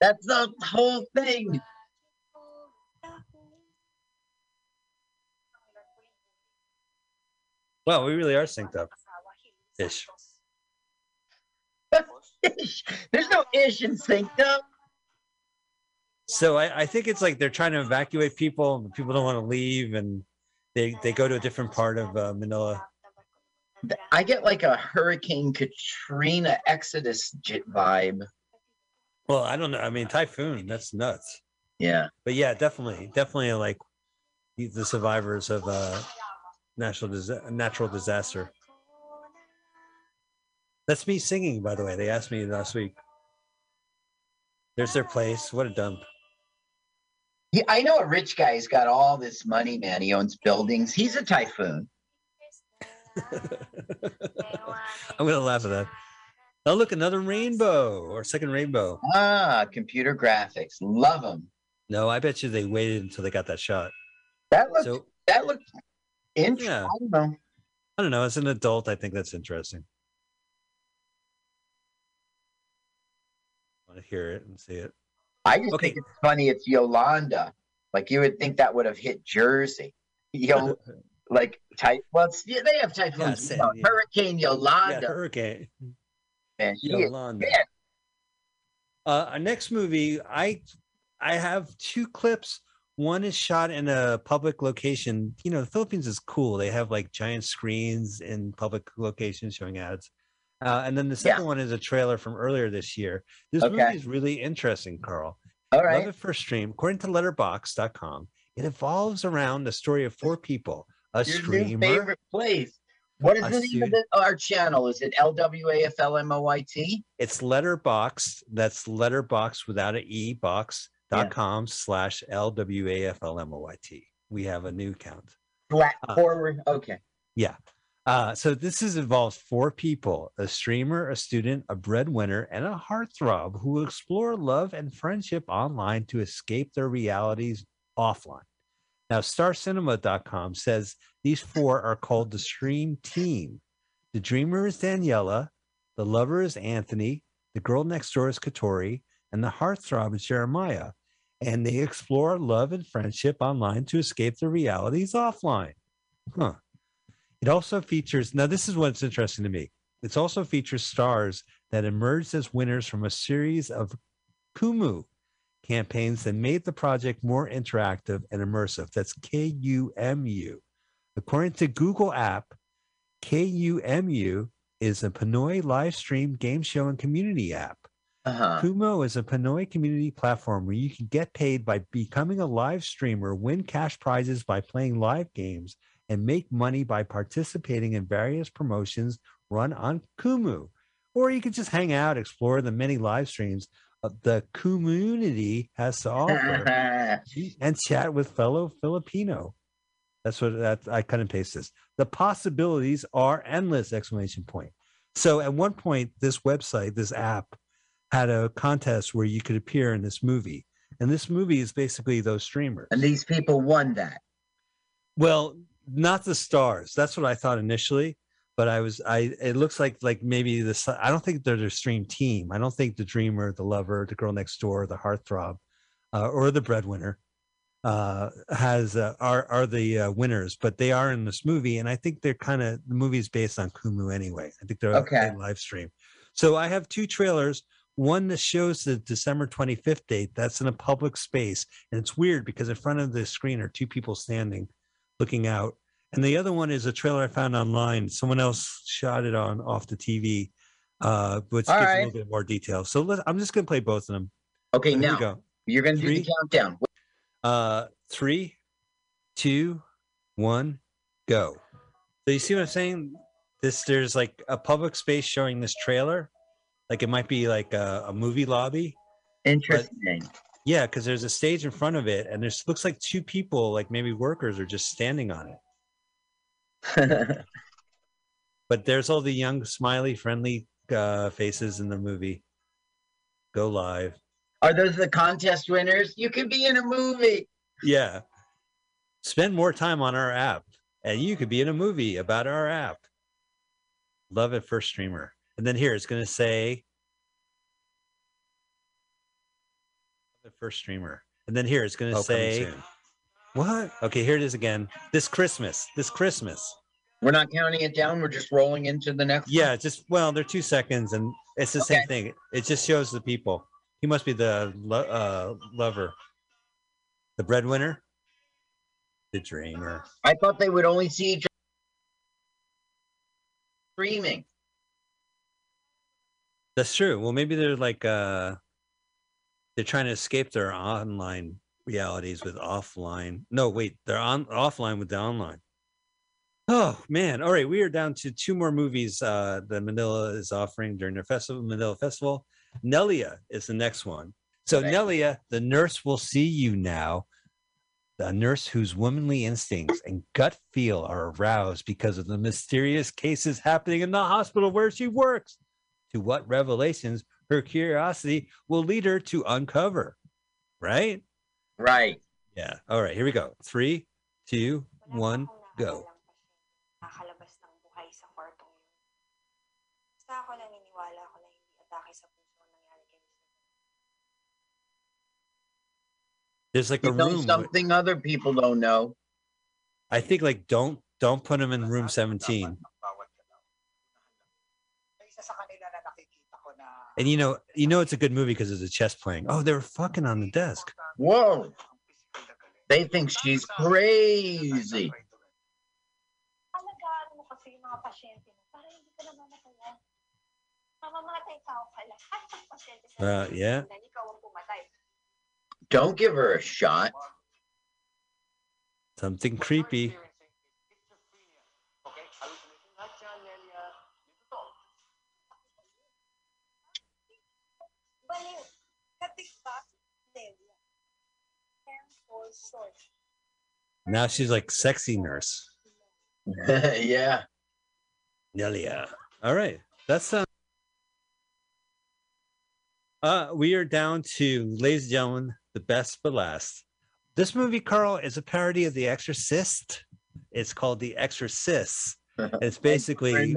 That's the whole thing. Well, we really are synced up. Ish. Ish. There's no ish in synced up. So I, I think it's like they're trying to evacuate people. and People don't want to leave, and they they go to a different part of uh, Manila. I get like a Hurricane Katrina Exodus vibe. Well, I don't know. I mean, typhoon. That's nuts. Yeah. But yeah, definitely, definitely like the survivors of uh, national disa- natural disaster. That's me singing, by the way. They asked me last week. There's their place. What a dump. He, I know a rich guy. He's got all this money, man. He owns buildings. He's a typhoon. I'm gonna laugh at that. Oh, look, another rainbow or second rainbow. Ah, computer graphics. Love them. No, I bet you they waited until they got that shot. That looked So that looked interesting. Yeah. I don't know. I don't know. As an adult, I think that's interesting. I want to hear it and see it. I just Okay. think it's funny. It's Yolanda. Like you would think that would have hit Jersey. Yo, like type. Well, yeah, they have typhoons. San you know, Diego. Hurricane yeah, Yolanda. hurricane. Man, she is Yolanda. Uh, our next movie, I I have two clips. One is shot in a public location. You know, the Philippines is cool. They have like giant screens in public locations showing ads. Uh, and then the second one is a trailer from earlier this year. This Okay. movie is really interesting, Carl. All right. Love it first stream. According to letterbox.com, it evolves around the story of four people a Your streamer. favorite place. What is the name of the, our channel? Is it LWAFLMOYT? It's letterbox. That's letterbox without an E Box dot com slash L-W-A-F-L-M-O-Y-T. We have a new account. Flat Uh, forward. Okay. Yeah. Uh, so this is involves four people: a streamer, a student, a breadwinner, and a heartthrob who explore love and friendship online to escape their realities offline. Now, StarCinema.com says these four are called the Stream Team. The dreamer is Daniela, the lover is Anthony, the girl next door is Katori, and the heartthrob is Jeremiah. And they explore love and friendship online to escape their realities offline. Huh. It also features, now, this is what's interesting to me. It also features stars that emerged as winners from a series of Kumu campaigns that made the project more interactive and immersive. That's K U M U. According to Google App, KUMU is a Pinoy live stream game show and community app. Uh-huh. Kumu is a Pinoy community platform where you can get paid by becoming a live streamer, win cash prizes by playing live games, and make money by participating in various promotions run on Kumu. Or you can just hang out, explore the many live streams the community has to offer, and chat with fellow Filipino. That's what that I cut and paste this. The possibilities are endless! Exclamation point. So at one point, this website, this app, had a contest where you could appear in this movie, and this movie is basically those streamers. and these people won that. Well, not the stars. That's what I thought initially, but I was I. It looks like like maybe this. I don't think they're the stream team. I don't think the dreamer, the lover, the girl next door, the heartthrob, uh, or the breadwinner uh has uh, are are the uh, winners but they are in this movie and i think they're kind of the movie's based on kumu anyway i think they're Okay. live stream so i have two trailers one that shows the december 25th date that's in a public space and it's weird because in front of the screen are two people standing looking out and the other one is a trailer i found online. Someone else shot it on off the tv uh gives a little bit more detail. So let, i'm just gonna play both of them. Okay, Here now you're going to do the countdown. uh three two one go. So you see what i'm saying? This there's like a public space showing this trailer. Like it might be like a, a movie lobby Interesting. yeah because there's a stage in front of it and there's looks like two people like maybe workers are just standing on it but there's all the young smiley friendly uh faces in the movie go live Are those the contest winners? You can be in a movie. Yeah. Spend more time on our app, and you could be in a movie about our app. Love it first streamer. And then here it's going to say the first streamer. And then here it's going to say, soon. What? Okay, here it is again. This Christmas. This Christmas. We're not counting it down. We're just rolling into the next. Yeah, just, well, they're two seconds and it's the same thing. It just shows the people. He must be the lo- uh, lover, the breadwinner, the dreamer. I thought they would only see each other streaming. That's true. Well, maybe they're like uh they're trying to escape their online realities with offline. No, wait, they're on offline with the online. Oh man. All right, we are down to two more movies uh that Manila is offering during their festival, Manila Festival. Nelia is the next one. So Right. Nelia, the nurse will see you now. The nurse whose womanly instincts and gut feel are aroused because of the mysterious cases happening in the hospital where she works to what revelations her curiosity will lead her to uncover. Right? Right. Yeah. All right, here we go. Three, two, one, go. Nakakalabas ng buhay sa kwartong yun. Basta ako naniniwala ako na hindi atake sa puso ang nangyari kay There's like You a know room. something other people don't know. I think like don't don't put him in room 17. Isa sa kanila na nakikita ko na And you know, you know it's a good movie because there's a chess playing. Oh, they're fucking on the desk. Whoa. They think she's crazy. Uh, yeah. na ikaw ang pumatay. Don't give her a shot. Something creepy. Short. Now she's like sexy nurse. yeah. Nelia. All right. That's uh uh we are down to ladies and gentlemen, the best but last. This movie, Carl, is a parody of The Exorcist. It's called The Exorcist. It's basically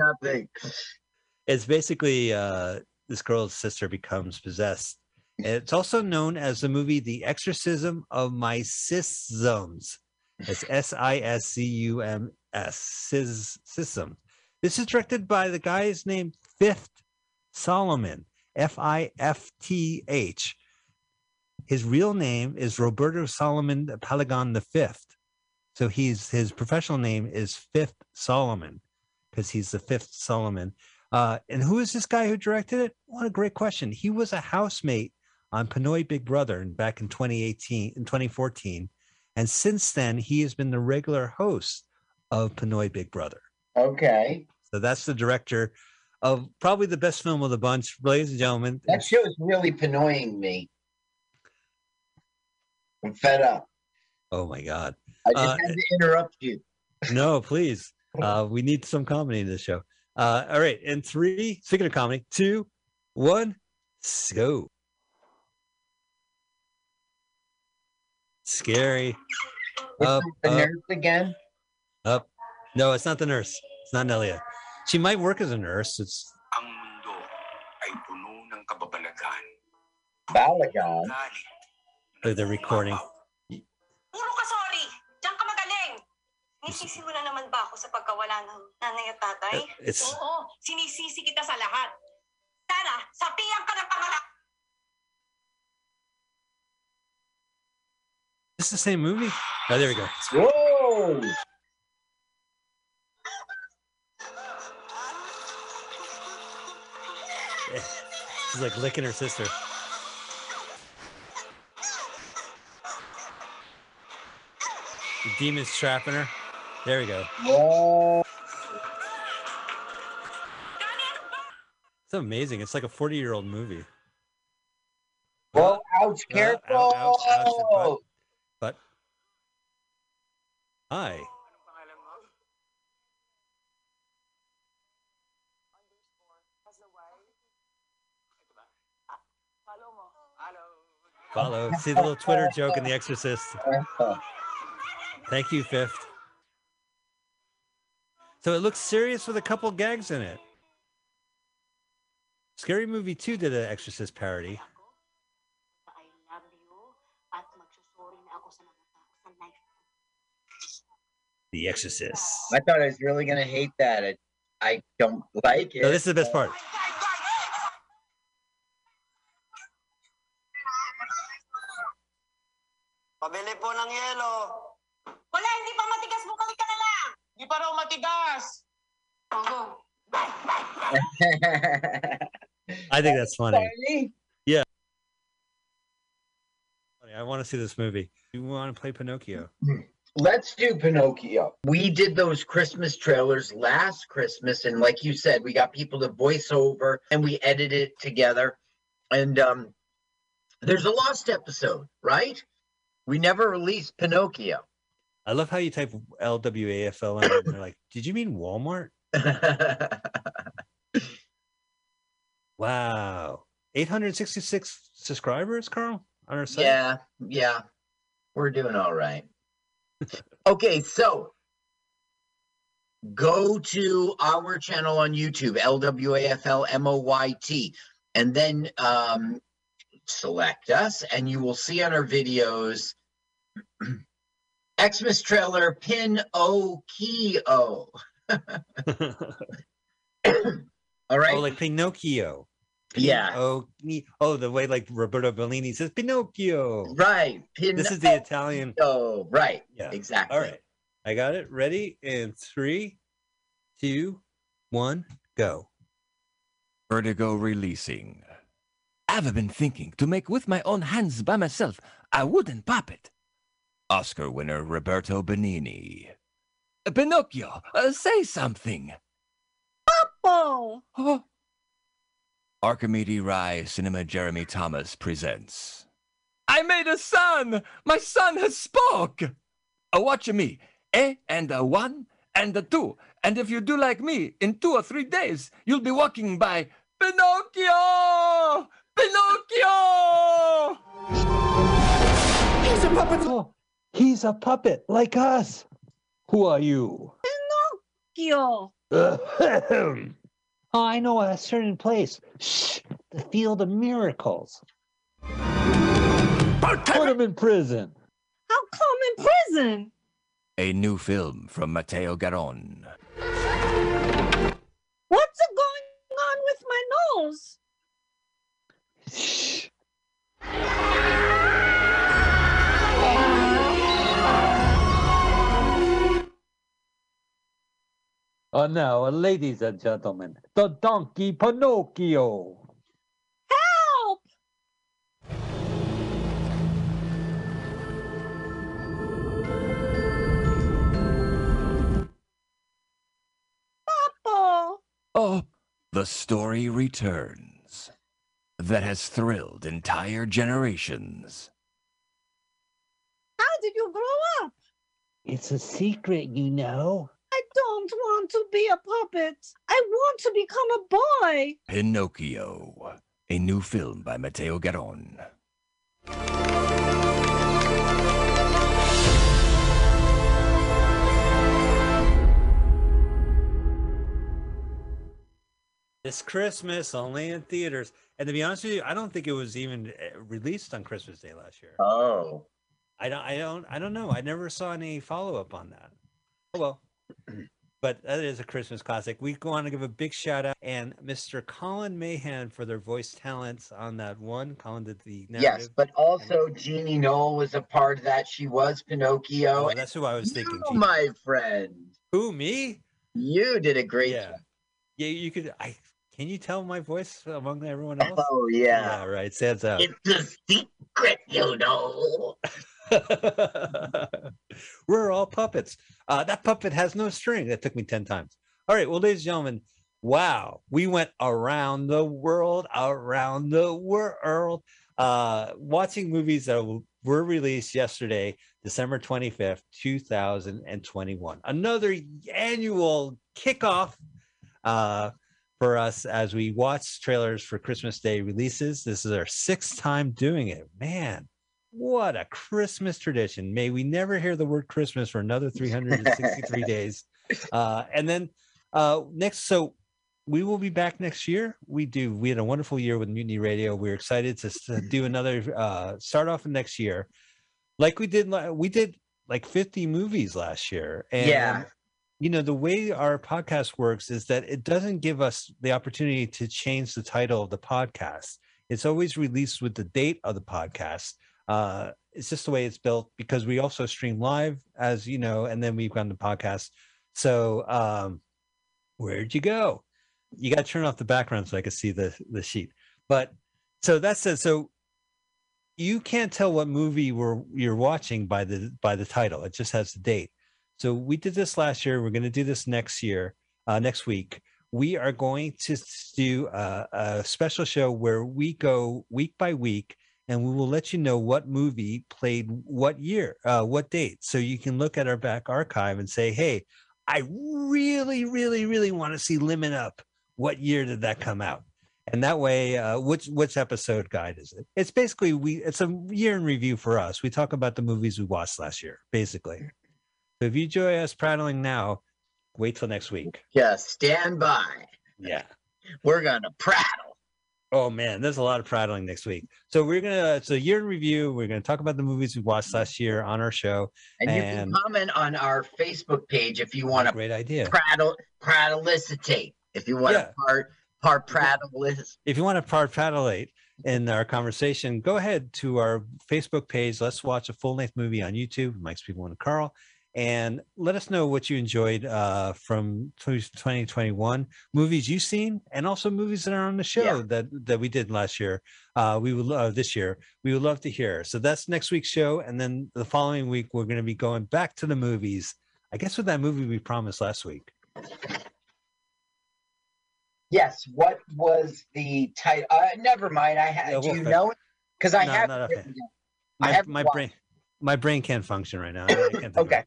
it's basically uh this girl's sister becomes possessed. It's also known as the movie The Exorcism of My Sisms. It's S I S C U M S. Sis Sism. This is directed by the guy's name Fifth Solomon. F I F T H. His real name is Roberto Solomon Palagon the Fifth. So he's his professional name is Fifth Solomon because he's the fifth Solomon. Uh, and who is this guy who directed it? What a great question. He was a housemate on Pinoy Big Brother back in 2018 in 2014. And since then, he has been the regular host of Pinoy Big Brother. Okay. So that's the director of probably the best film of the bunch, ladies and gentlemen. That show is really annoying me. I'm fed up. Oh my God. I just Uh, had to interrupt you. No, please. Uh, we need some comedy in this show. Uh, all right. And three, speaking of comedy, two, one, go. Scary. Up, the up, nurse again? up. No, it's not the nurse. It's not Nelia. She might work as a nurse. It's Ang mundo ay puno ng kababalaghan. Balagon. Galit. like the recording. Puro ka sorry! Diyan ka magaling! Sinisisi mo na naman ba ako sa pagkawala ng nanay at tatay? Uh, it's Oo, sinisisi kita sa lahat. Sana, sapiyan ka ng pangalan. This is the same movie. Oh, there we go. Whoa! She's like licking her sister. The demon's trapping her. There we go. Whoa! It's amazing. It's like a 40 year old movie. Whoa! Ouch! Uh, Careful! ouch, ouch, ouch, but- But hi. Follow. See the little Twitter joke in The Exorcist. Thank you, Fifth. So it looks serious with a couple gags in it. Scary Movie 2 did an Exorcist parody. The Exorcist. I thought I was really gonna hate that. I, I don't like it. No, this is the best part. Pabili po ng yelo. Wala, hindi pa matigas. Bumalik ka na lang. Di pa raw matigas. Ogo. I think that's funny. Yeah. I want to see this movie. You want to play Pinocchio? Let's do Pinocchio. We did those Christmas trailers last Christmas, and like you said, we got people to voice over and we edited it together. And um, there's a lost episode, right? We never released Pinocchio. I love how you type LWAFL and they're like, did you mean Walmart? Wow. 866 subscribers, Carl, on our site? yeah, yeah, we're doing all right. Okay, so go to our channel on YouTube, LWAFLMOYT, and then um, select us, and you will see on our videos Xmas trailer Pin O Key O. All right. oh, like Pinocchio. Yeah. Oh, ni- oh, the way like Roberto Benigni says Pinocchio. Right. Pin This is the Italian. Oh, right. Yeah. Exactly. All right. I got it. Ready? In three, two, one, go. Vertigo releasing. I've been thinking to make with my own hands by myself a wooden puppet. Oscar winner Roberto Benigni. Pinocchio, uh, say something. Oh. Oh. Archimedes Rai Cinema Jeremy Thomas presents. I made a son! My son has spoke! Uh, watch of me. A and a one and a two. And if you do like me, in two or three days, you'll be walking by Pinocchio! Pinocchio! He's a puppet. he's a puppet like us. Who are you? Kyo. I know a certain place. Shh, the Field of Miracles. Put him in prison. How come in prison? A new film from Matteo Garrone. What's going on with my nose? Shh. Oh, now, ladies and gentlemen, the donkey Pinocchio. Help! Papa. Oh, the story returns. That has thrilled entire generations. How did you grow up? It's a secret, you know. I don't want to be a puppet. I want to become a boy. Pinocchio, a new film by Matteo Garrone. This Christmas, only in theaters. And to be honest with you, I don't think it was even uh, released on Christmas Day last year. Oh. I don't, I don't, I don't know. I never saw any follow up on that. Oh well, but that is a Christmas classic. We want to give a big shout out and Mr. Colin Mahan for their voice talents on that one. Colin did the Yes, but also Jeannie Knoll was a part of that. She was Pinocchio. Oh, that's who I was thinking. You, Gene. my friend, Who me? you did a great Yeah, job. yeah. You could. I can you tell my voice among everyone else? Oh yeah. yeah right. Stands out. It's a secret, you know. We're all puppets. Uh, that puppet has no string. That took me 10 times. All right. Well, ladies and gentlemen, wow. We went around the world, around the world, uh, watching movies that were released yesterday, December 25th, 2021. Another annual kickoff uh, for us as we watch trailers for Christmas Day releases. This is our sixth time doing it. Man, what a Christmas tradition. May we never hear the word Christmas for another 363 days. Uh, and then uh, next, so we will be back next year. We do. We had a wonderful year with Mutiny Radio. We're excited to, to do another uh, start off of next year, like we did. We did like 50 movies last year. And Yeah. you know, the way our podcast works is that it doesn't give us the opportunity to change the title of the podcast. It's always released with the date of the podcast. Uh, it's just the way it's built because we also stream live, as you know, and then we've gone to podcast. So, um, where'd you go? You got to turn off the background so I can see the the sheet. But so that said, so you can't tell what movie we're you're watching by the by the title. It just has the date. So we did this last year. We're going to do this next year, uh, next week. We are going to do a, a special show where we go week by week, and we will let you know what movie played what year, uh, what date. So you can look at our back archive and say, "Hey, I really, really, really want to see Limit Up. What year did that come out?" And that way, uh, which which episode guide is it? It's basically we. It's a year in review for us. We talk about the movies we watched last year, basically. So if you enjoy us prattling now, wait till next week. Just stand by. Yeah. We're gonna prattle. Oh man, there's a lot of prattling next week. So we're gonna. Uh, it's a year in review. We're gonna talk about the movies we watched last year on our show. And you can comment on our Facebook page if you want to Great idea. prattle prattleicitate. If you want Yeah. to part part prattleic. if you want to part prattlate in our conversation, go ahead to our Facebook page. Let's watch a full length movie on YouTube. Mike's People and Carl. And let us know what you enjoyed uh, from 2021 movies you've seen, and also movies that are on the show Yeah. that that we did last year. Uh, we would love this year. We would love to hear. So that's next week's show, and then the following week we're going to be going back to the movies. I guess with that movie we promised last week. Yes. What was the title? Uh, never mind. I had. we'll do you know it? Because I No, have. not it okay. I My, my brain, my brain can't function right now. I can't think of it. Okay.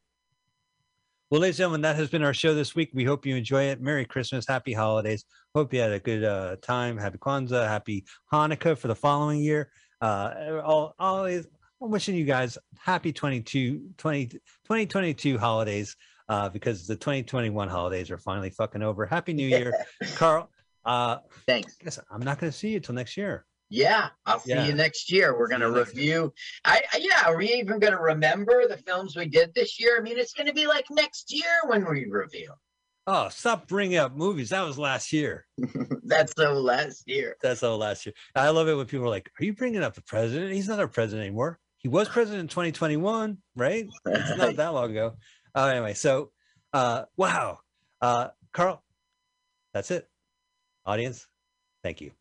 Well, ladies and gentlemen, that has been our show this week. We hope you enjoy it. Merry Christmas, Happy Holidays. Hope you had a good uh, time. Happy Kwanzaa, Happy Hanukkah for the following year. Uh, all, always, I'm wishing you guys happy 22, 20, 2022 holidays uh, because the 2021 holidays are finally fucking over. Happy New Year, Carl. Uh, Thanks. guess I'm not going to see you till next year. Yeah, I'll see Yeah. you next year. We're next year. review. I, I yeah, are we even gonna remember the films we did this year? I mean, it's gonna be like next year when we review. Oh, stop bringing up movies. That was last year. That's so last year. That's all last year. I love it when people are like, "Are you bringing up the president? He's not our president anymore. He was president in 2021, right? It's not that long ago." Uh, anyway, so uh, wow, uh, Carl, that's it. Audience, thank you.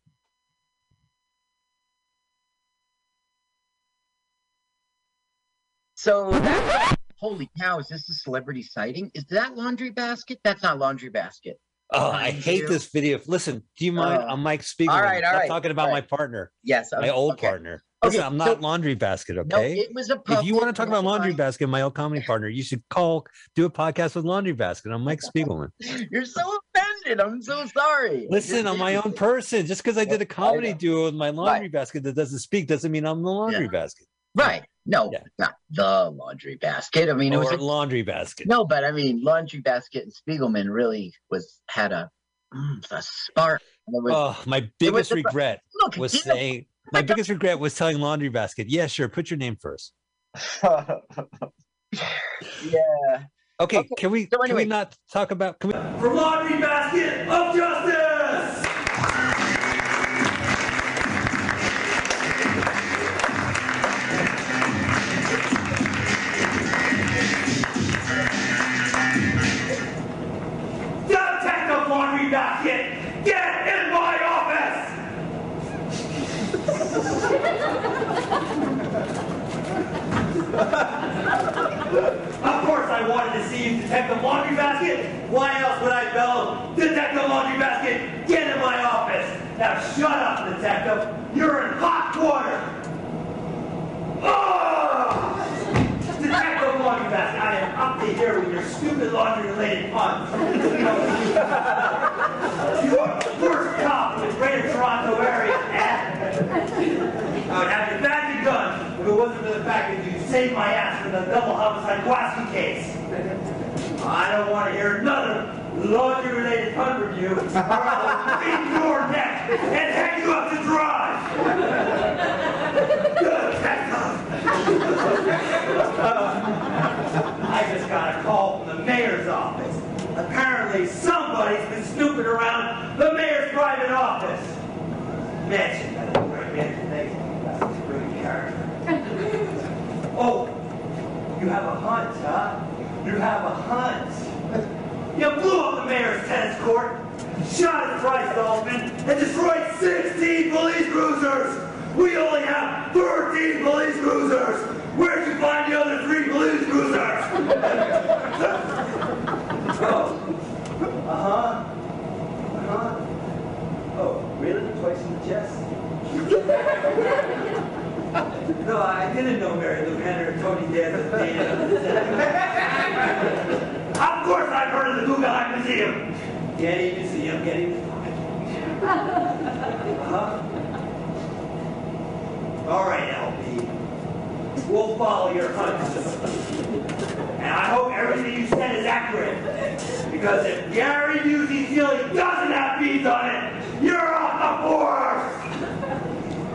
So that, holy cow, is this a celebrity sighting? Is that laundry basket? That's not laundry basket. Oh, I hate you. this video. Listen, do you mind? Oh. I'm Mike Spiegelman. All right, all Stop right, talking about all my partner, Yes, my old okay. partner. Listen, Okay, I'm not so- laundry basket, Okay, No, okay? it was a. if you want to talk about laundry line. basket, my old comedy partner, you should call, do a podcast with laundry basket. I'm Mike Spiegelman. You're so offended. I'm so sorry. Listen, I'm my own person. Just because I did a comedy duo with my laundry basket that doesn't speak doesn't mean I'm the laundry Yeah. basket Right. No, Yeah. not the laundry basket. I mean, it was or a laundry basket. No, but I mean, Laundry Basket and Spiegelman really was had a, mm, a spark. Was, Oh, my biggest the- regret look, was you know- saying my biggest regret was telling laundry basket. Yeah, sure. Put your name first. yeah. Okay, Okay, can we so can we not talk about can we For Laundry Basket of Justice! Get in my office! Of course I wanted to see you, Detective Laundry Basket. Why else would I bell, Detective Laundry Basket, get in my office? Now shut up, Detective. You're in hot water. Oh! Basket, I am up to here with your stupid laundry-related puns. you are the worst cop in the greater Toronto area, I would have your back and gun if it wasn't for the fact that you saved my ass from the double homicide Gwaski case. I don't want to hear another laundry-related pun from you, or I'll beat your neck and hang you up to dry. Good, just got a call from the mayor's office. Apparently somebody's been snooping around the mayor's private office. Mention that man today really character. oh, you have a hunch, huh? You have a hunch. You blew up the mayor's tennis court, shot at Bryce dolphin, and destroyed 16 police cruisers. We only have 13 police cruisers. Where'd you find the other three police cruisers? oh. Uh-huh. Uh-huh. Oh, really? Twice in the chest? no, I didn't know Marilu Henner and Tony Danza Of course I've heard of the Guggenheim Museum. Getty Museum, Getty Museum. Uh-huh. All right, LP. We'll follow your hunches. And I hope everything you said is accurate. Because if Gary Busey Sealy doesn't have beads on it, you're off the force!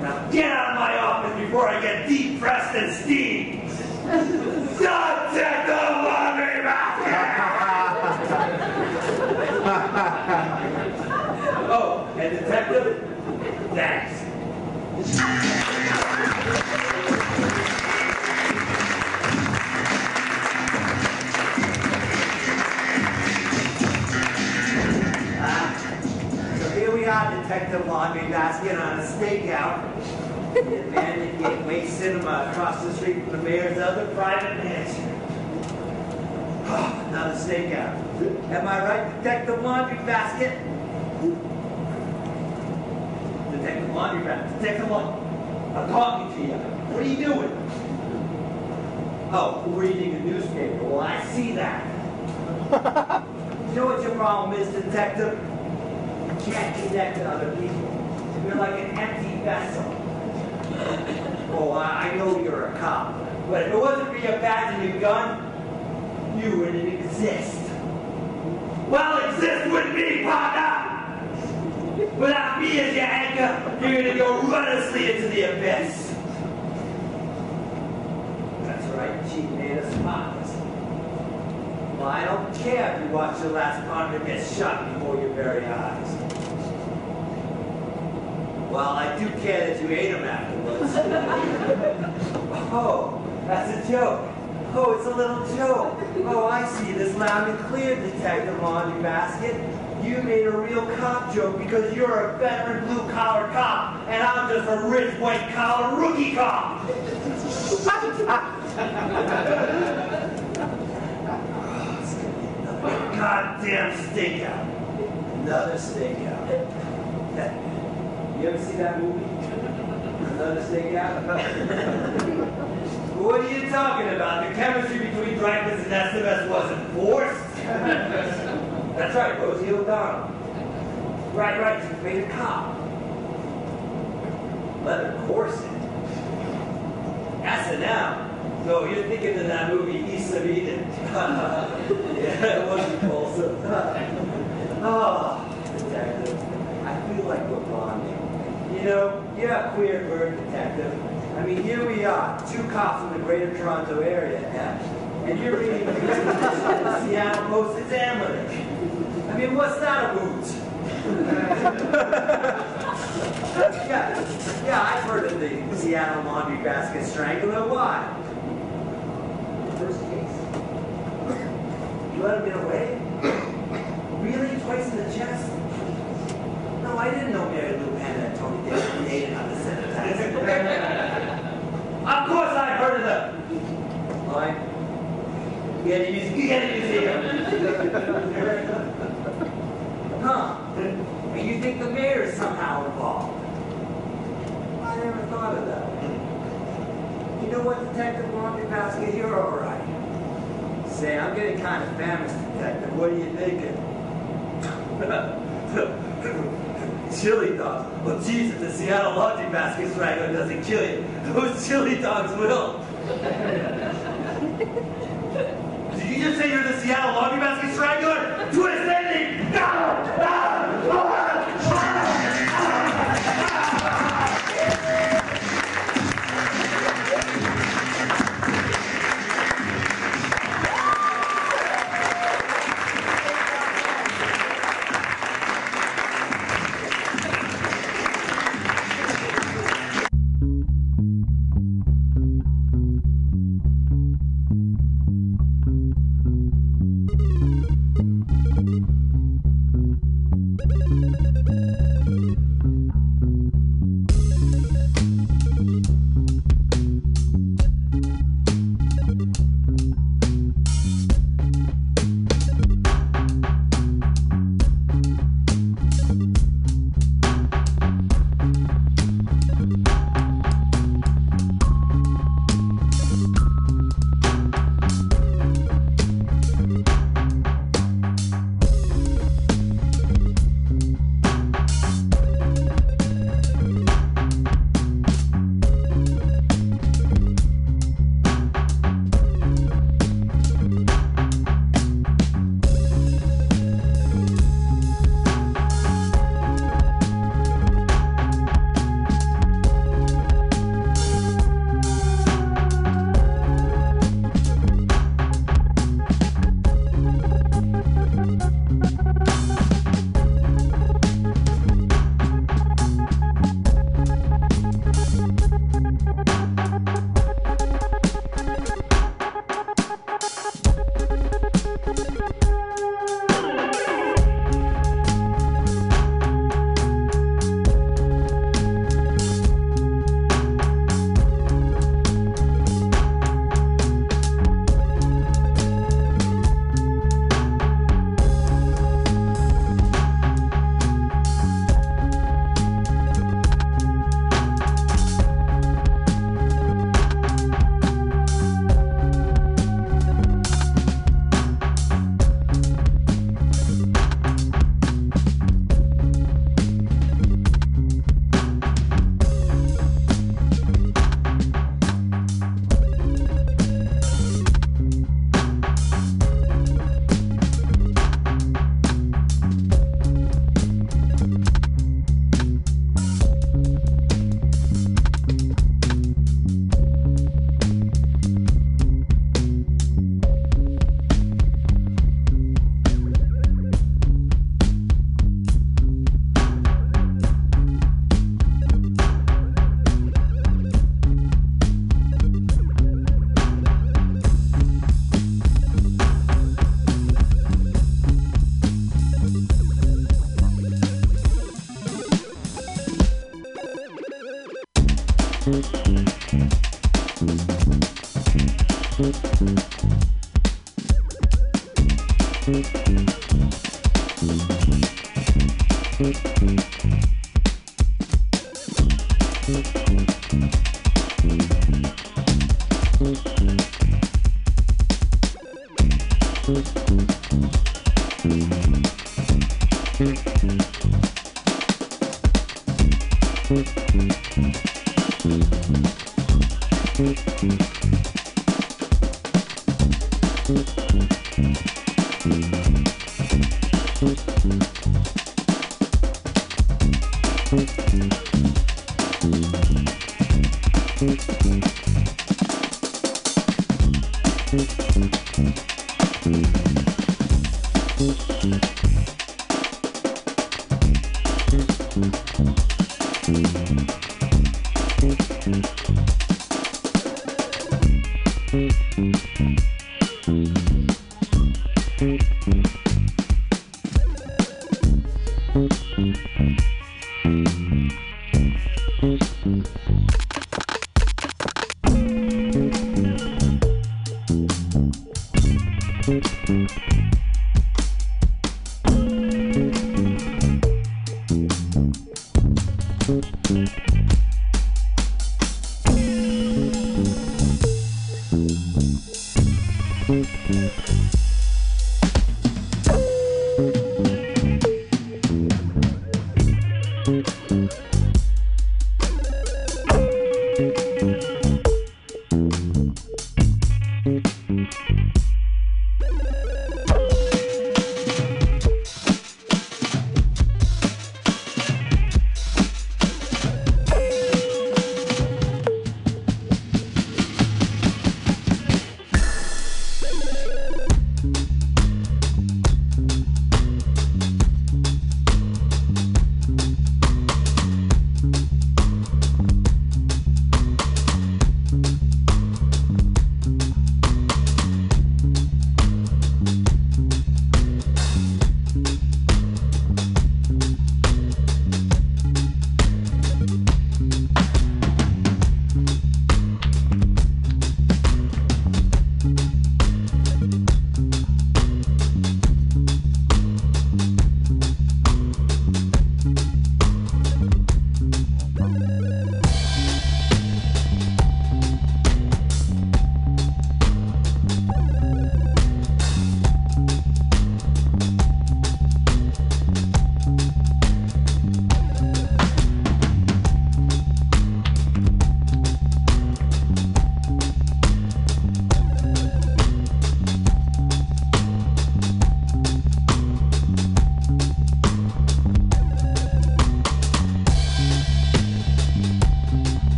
Now get out of my office before I get deep pressed and steamed! Subject of laundry basket! oh, and detective, thanks. So here we are, Detective Laundry Basket on a stakeout in Bandit Gateway Cinema across the street from the mayor's other private mansion. Oh, another stakeout. Am I right, Detective Laundry Basket? Detective Laundry Basket. Detective Laundry. I'm talking to you. What are you doing? Oh, reading a newspaper. Well, I see that. you know what your problem is, Detective? You can't connect to other people. You're like an empty vessel. Oh, I I know you're a cop, but if it wasn't for your badge and your gun, you wouldn't exist. Well, exist with me, partner! Without me as your anchor, you're gonna go rudderlessly into the abyss. That's right, she made us partners. Well, I don't care if you watch your last partner get shot before your very eyes. Well, I do care that you ate him afterwards. oh, that's a joke. Oh, it's a little joke. Oh, I see this loud and clear, Detective Laundry Basket. You made a real cop joke because you're a veteran blue-collar cop, and I'm just a rich white-collar rookie cop. Oh, goddamn stakeout. Another stakeout. You ever see that movie? What are you talking about? The chemistry between Dreyfuss and Estevez wasn't forced? That's right, Rosie O'Donnell. Right, right, she played a cop. Leather corset. S&M. No, you're thinking of that movie, East of Eden. yeah, it wasn't Folsom. oh, ah, detective, I feel like bonding. You know, you're a queer bird, detective. I mean, here we are, two cops in the greater Toronto area, and you're reading the Seattle Post Examiner. I mean, what's that about? yeah, yeah, I've heard of the Seattle Laundry Basket Strangler. Why? First case. You let him get away? Really? Twice in the chest? No, I didn't know Mary Lou Penn and Tony Davis dated on the set of that. Of course I heard of them. Why? You gotta use, you gotta use it. huh? And you think the mayor is somehow involved? I never thought of that. You know what, Detective Basket? You're all right. Say, I'm getting kind of famished, Detective. What are you thinking? chili dogs. Well, Jesus, the Seattle Laundry Basket Strangler doesn't kill you. Those chili dogs will. Did you just say you're the Seattle Laundry Basket Strangler? Twist ending! No! No!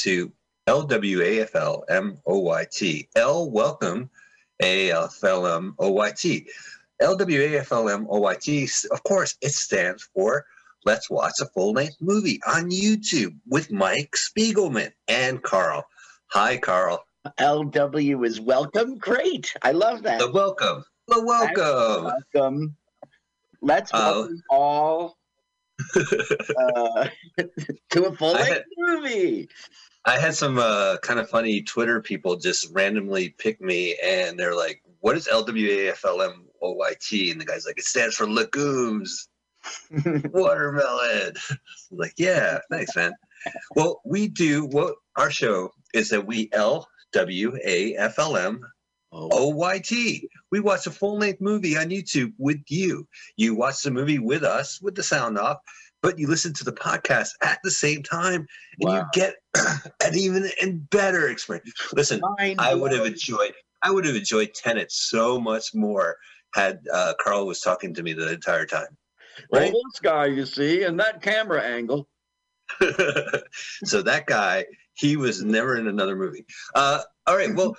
To LWAFL MOYT. L, welcome, AFL MOYT. Of course, it stands for Let's Watch a Full Length Movie on YouTube with Mike Spiegelman and Carl. Hi, Carl. LW is welcome. Great. I love that. The welcome. The welcome. Welcome. Let's Uh, welcome all uh, to a full length movie. I had some uh, kind of funny Twitter people just randomly pick me, and they're like, "What is LWAFLMOYT?" And the guy's like, "It stands for legumes, watermelon." I'm like, yeah, thanks, man. Well, we do what our show is that we L W A F L M O Y T. We watch a full length movie on YouTube with you. You watch the movie with us with the sound off, but you listen to the podcast at the same time and you get an even and better experience. Listen, Mind I would have enjoyed I would have enjoyed Tenet so much more had uh, Carl was talking to me the entire time. Well, this guy, you see, and that camera angle. so that guy, he was never in another movie. Uh, all right, well,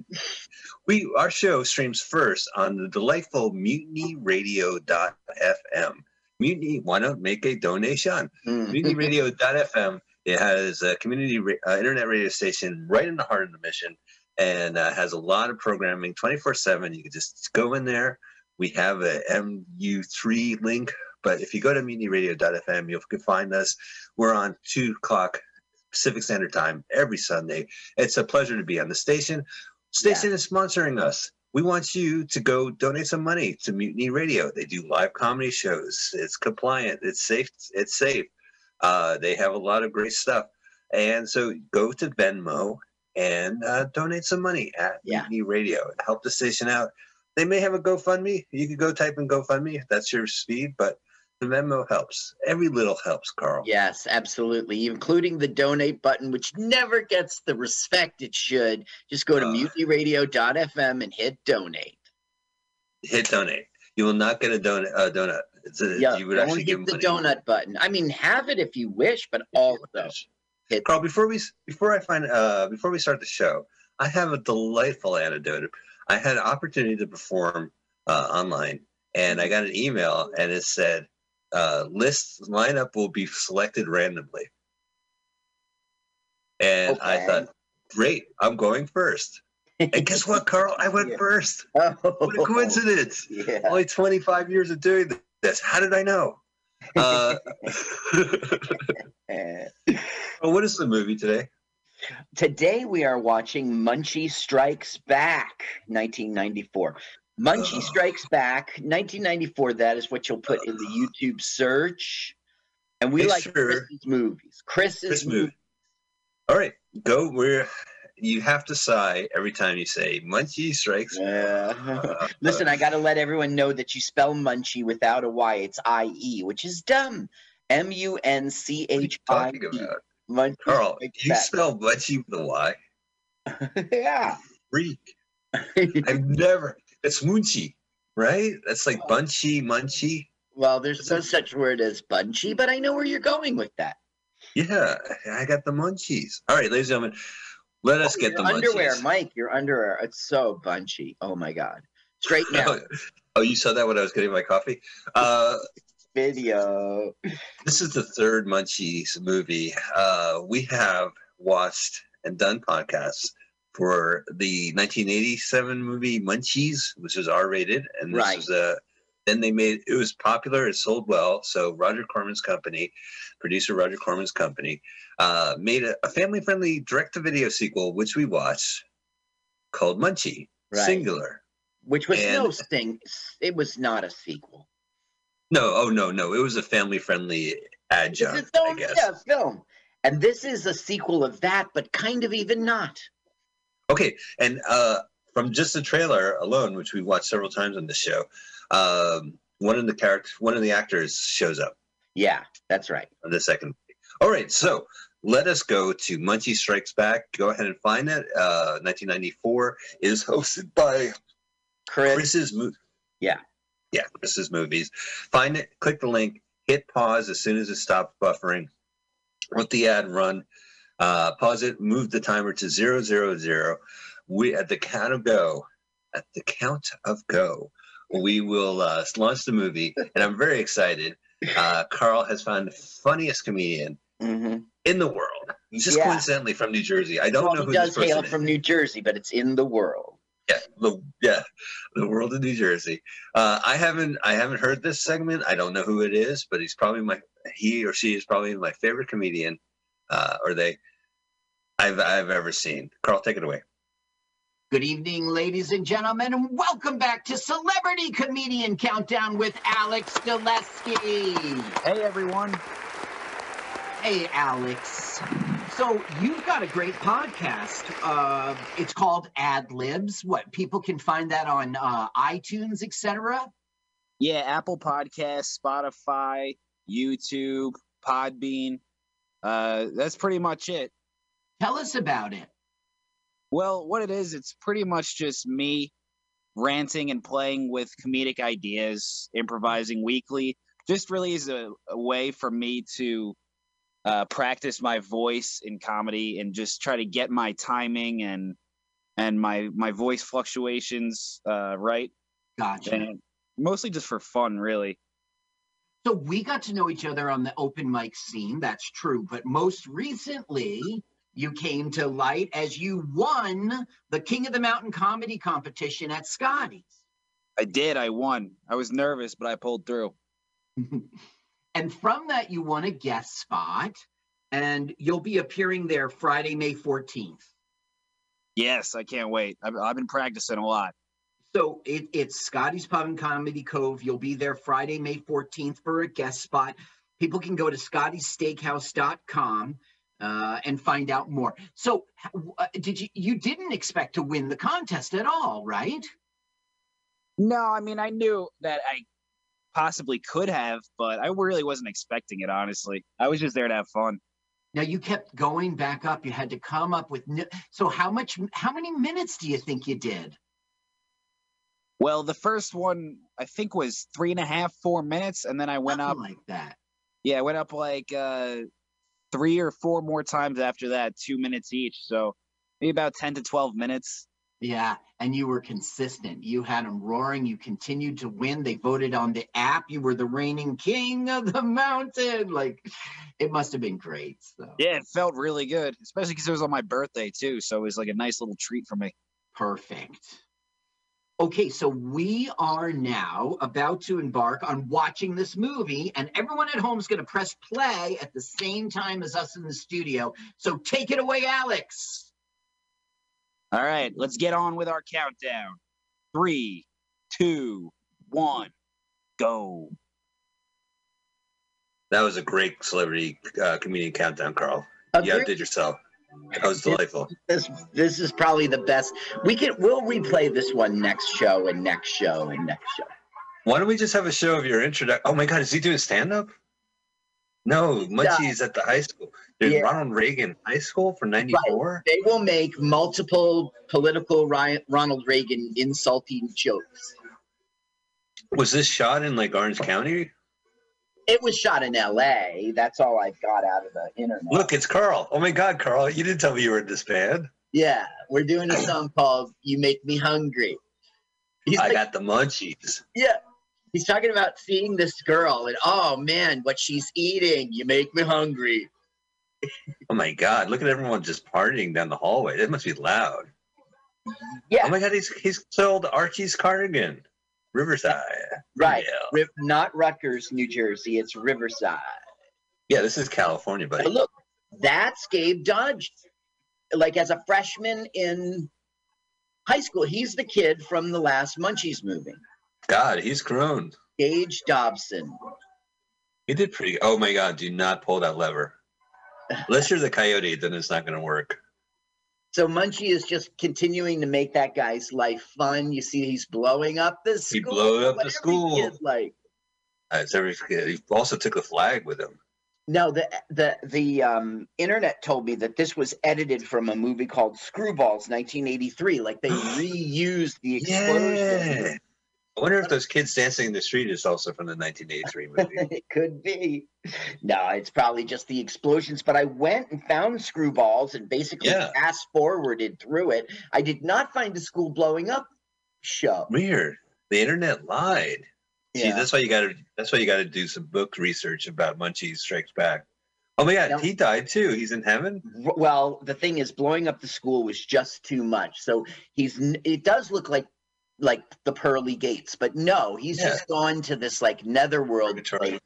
we our show streams first on the delightful mutinyradio.fm. Mutiny, why not make a donation? Mm. mutinyradio.fm. It has a community ra- uh, internet radio station right in the heart of the mission and uh, has a lot of programming 24 7. You can just go in there. We have a MU3 link, but if you go to mutinyradio.fm, you can find us. We're on 2 o'clock Pacific Standard Time every Sunday. It's a pleasure to be on the station. Station is sponsoring us. We want you to go donate some money to Mutiny Radio. They do live comedy shows. It's compliant. It's safe. It's safe. Uh, they have a lot of great stuff. And so go to Venmo and uh, donate some money at Yeah. Mutiny Radio and help the station out. They may have a GoFundMe. You could go type in GoFundMe if that's your speed, but the Venmo helps. Every little helps, Carl. Yes, absolutely, including the donate button, which never gets the respect it should. Just go to Uh. mutinyradio.fm and hit donate. Hit donate. You will not get a donut. Uh, donut. A, Yeah, you would actually hit give the donut button. I mean, have it if you wish, but also hit. Carl, before we before I find uh before we start the show, I have a delightful anecdote. I had an opportunity to perform uh, online, and I got an email, and it said, uh, "List lineup will be selected randomly." And I thought, "Great, I'm going first. And guess what, Carl? I went Yeah. first. Oh, What a coincidence! Yeah. Only 25 years of doing this. How did I know? Uh, well, what is the movie today? Today we are watching Munchie Strikes Back, 1994. Munchie Strikes Back, 1994. That is what you'll put in the YouTube search. And we like sure- Chris's movies. Chris's Chris movies. movie. All right, go where you have to sigh every time you say Munchie strikes. Yeah. Uh, Listen, I got to let everyone know that you spell Munchie without a Y. It's I E, which is dumb. M U N C what are you H I E. Munchie Carl, you Back. spell Munchie with a Y? yeah. Freak. I've never. It's Munchie, right? That's like Bunchy, Munchie. well, there's no such word as Bunchy, but I know where you're going with that. Yeah, I got the Munchies. All right, ladies and gentlemen, let us get your the underwear, Munchies. Mike. Your underwear. It's so bunchy. Oh my god. Straight now. oh, you saw that when I was getting my coffee? Uh, Video. This is the third Munchies movie. Uh, we have watched and done podcasts for the 1987 movie Munchies, which was R-rated, and this Right. was a. Then they made it was popular. It sold well. So Roger Corman's company, producer Roger Corman's company, uh, made a, a family-friendly direct-to-video sequel, which we watched, called Munchie, Right. singular. which was no And- sting. It was not a sequel. No, oh no, no. It was a family-friendly adjunct, its I own guess. yeah, film, and this is a sequel of that, but kind of even not. Okay, and uh, from just the trailer alone, which we've watched several times on this show, um, one of the characters, one of the actors shows up Yeah, that's right. on the second. All right, so let us go to Munchie Strikes Back. Go ahead and find that. Uh, 1994 is hosted by Chris. Chris's movie. Yeah. Yeah, Chris's movies. Find it, click the link, hit pause as soon as it stops buffering. Let the ad run. Uh, pause it, move the timer to zero zero zero. We at the count of go, at the count of go, we will uh, launch the movie, and I'm very excited. Uh, Carl has found the funniest comedian Mhm. in the world. Just Yeah. coincidentally from New Jersey. I don't Well, know he who does this person hail is. from New Jersey, but it's in the world. Yeah, the yeah, the world of New Jersey. Uh, I haven't I haven't heard this segment. I don't know who it is, but he's probably my he or she is probably my favorite comedian, uh, or they I've I've ever seen. Carl, take it away. Good evening, ladies and gentlemen, and welcome back to Celebrity Comedian Countdown with Alex Dulesky. Hey everyone. Hey, Alex. So you've got a great podcast. Uh, it's called Ad Libs. What people can find that on uh, iTunes, etc. Yeah, Apple Podcasts, Spotify, YouTube, Podbean. Uh, that's pretty much it. Tell us about it. Well, what it is, it's pretty much just me ranting and playing with comedic ideas, improvising weekly. Just really is a, a way for me to uh, practice my voice in comedy and just try to get my timing and and my my voice fluctuations uh, right. Gotcha. And mostly just for fun, really. So we got to know each other on the open mic scene. That's true. But most recently, you came to light as you won the King of the Mountain comedy competition at Scotty's. I did. I won. I was nervous, but I pulled through. and from that, you won a guest spot, and you'll be appearing there Friday, May 14th. Yes, I can't wait. I've, I've been practicing a lot. So it, it's Scotty's Pub and Comedy Cove. You'll be there Friday, May 14th for a guest spot. People can go to scottysteakhouse.com uh, and find out more. So uh, did you, you didn't expect to win the contest at all, right? No, I mean, I knew that I possibly could have, but I really wasn't expecting it, honestly. I was just there to have fun. Now you kept going back up. You had to come up with, n- so how much, how many minutes do you think you did? Well, the first one, I think, was three and a half, four minutes. And then I went up. Like that. Yeah, I went up like uh, three or four more times after that, two minutes each. So maybe about 10 to 12 minutes. Yeah, and you were consistent. You had them roaring. You continued to win. They voted on the app. You were the reigning king of the mountain. Like, it must have been great. So Yeah, it felt really good, especially because it was on my birthday, too. So it was like a nice little treat for me. perfect. Okay, so we are now about to embark on watching this movie, and everyone at home is going to press play at the same time as us in the studio. So take it away, Alex. All right, let's get on with our countdown. Three, two, one, go. That was a great celebrity uh, comedian countdown, Carl. You outdid yourself. That was delightful. This this is probably the best. We can we'll replay this one next show and next show and next show. Why don't we just have a show of your introduction? Oh my God, is he doing stand up? No, Munchie's at the high school. There's Yeah. Ronald Reagan High School for 94. They will make multiple political Ronald Reagan insulting jokes. Was this shot in like Orange County? It was shot in L.A. That's all I got out of the internet. Look, it's Carl. Oh my God, Carl, you didn't tell me you were in this band. Yeah, we're doing a song called "You Make Me Hungry." He's I like, got the munchies. yeah. He's talking about seeing this girl and oh man, what she's eating. You make me hungry. Oh my God, look at everyone just partying down the hallway. It must be loud. Yeah. Oh my God, he's he's sold Archie's cardigan, Riverside. Right. Yeah. Ri- not Rutgers, New Jersey. It's Riverside. Yeah, this is California, buddy. But look, that's Gabe Dodge. Like as a freshman in high school. He's the kid from the last Munchies movie. God, he's grown. Gage Dobson. He did pretty. Oh my God! Do not pull that lever. Unless you're the coyote, then it's not going to work. So Munchie is just continuing to make that guy's life fun. You see, he's blowing up the school. He blew up the school. kid like. It's every, he also took the flag with him. No, the the the um, internet told me that this was edited from a movie called Screwballs, 1983. Like they reused the explosion. Yeah. I wonder if those kids dancing in the street is also from the 1983 movie. it could be. No, it's probably just the explosions. But I went and found Screwballs and basically Yeah. fast forwarded through it. I did not find a school blowing up show. Weird. The internet lied. See, Yeah. that's why you got to. That's why you got to do some book research about Munchie Strikes Back. Oh my God, No. he died too. He's in heaven. Well, the thing is, blowing up the school was just too much. So he's. It does look like like the pearly gates, but no, he's Yeah. just gone to this like netherworld place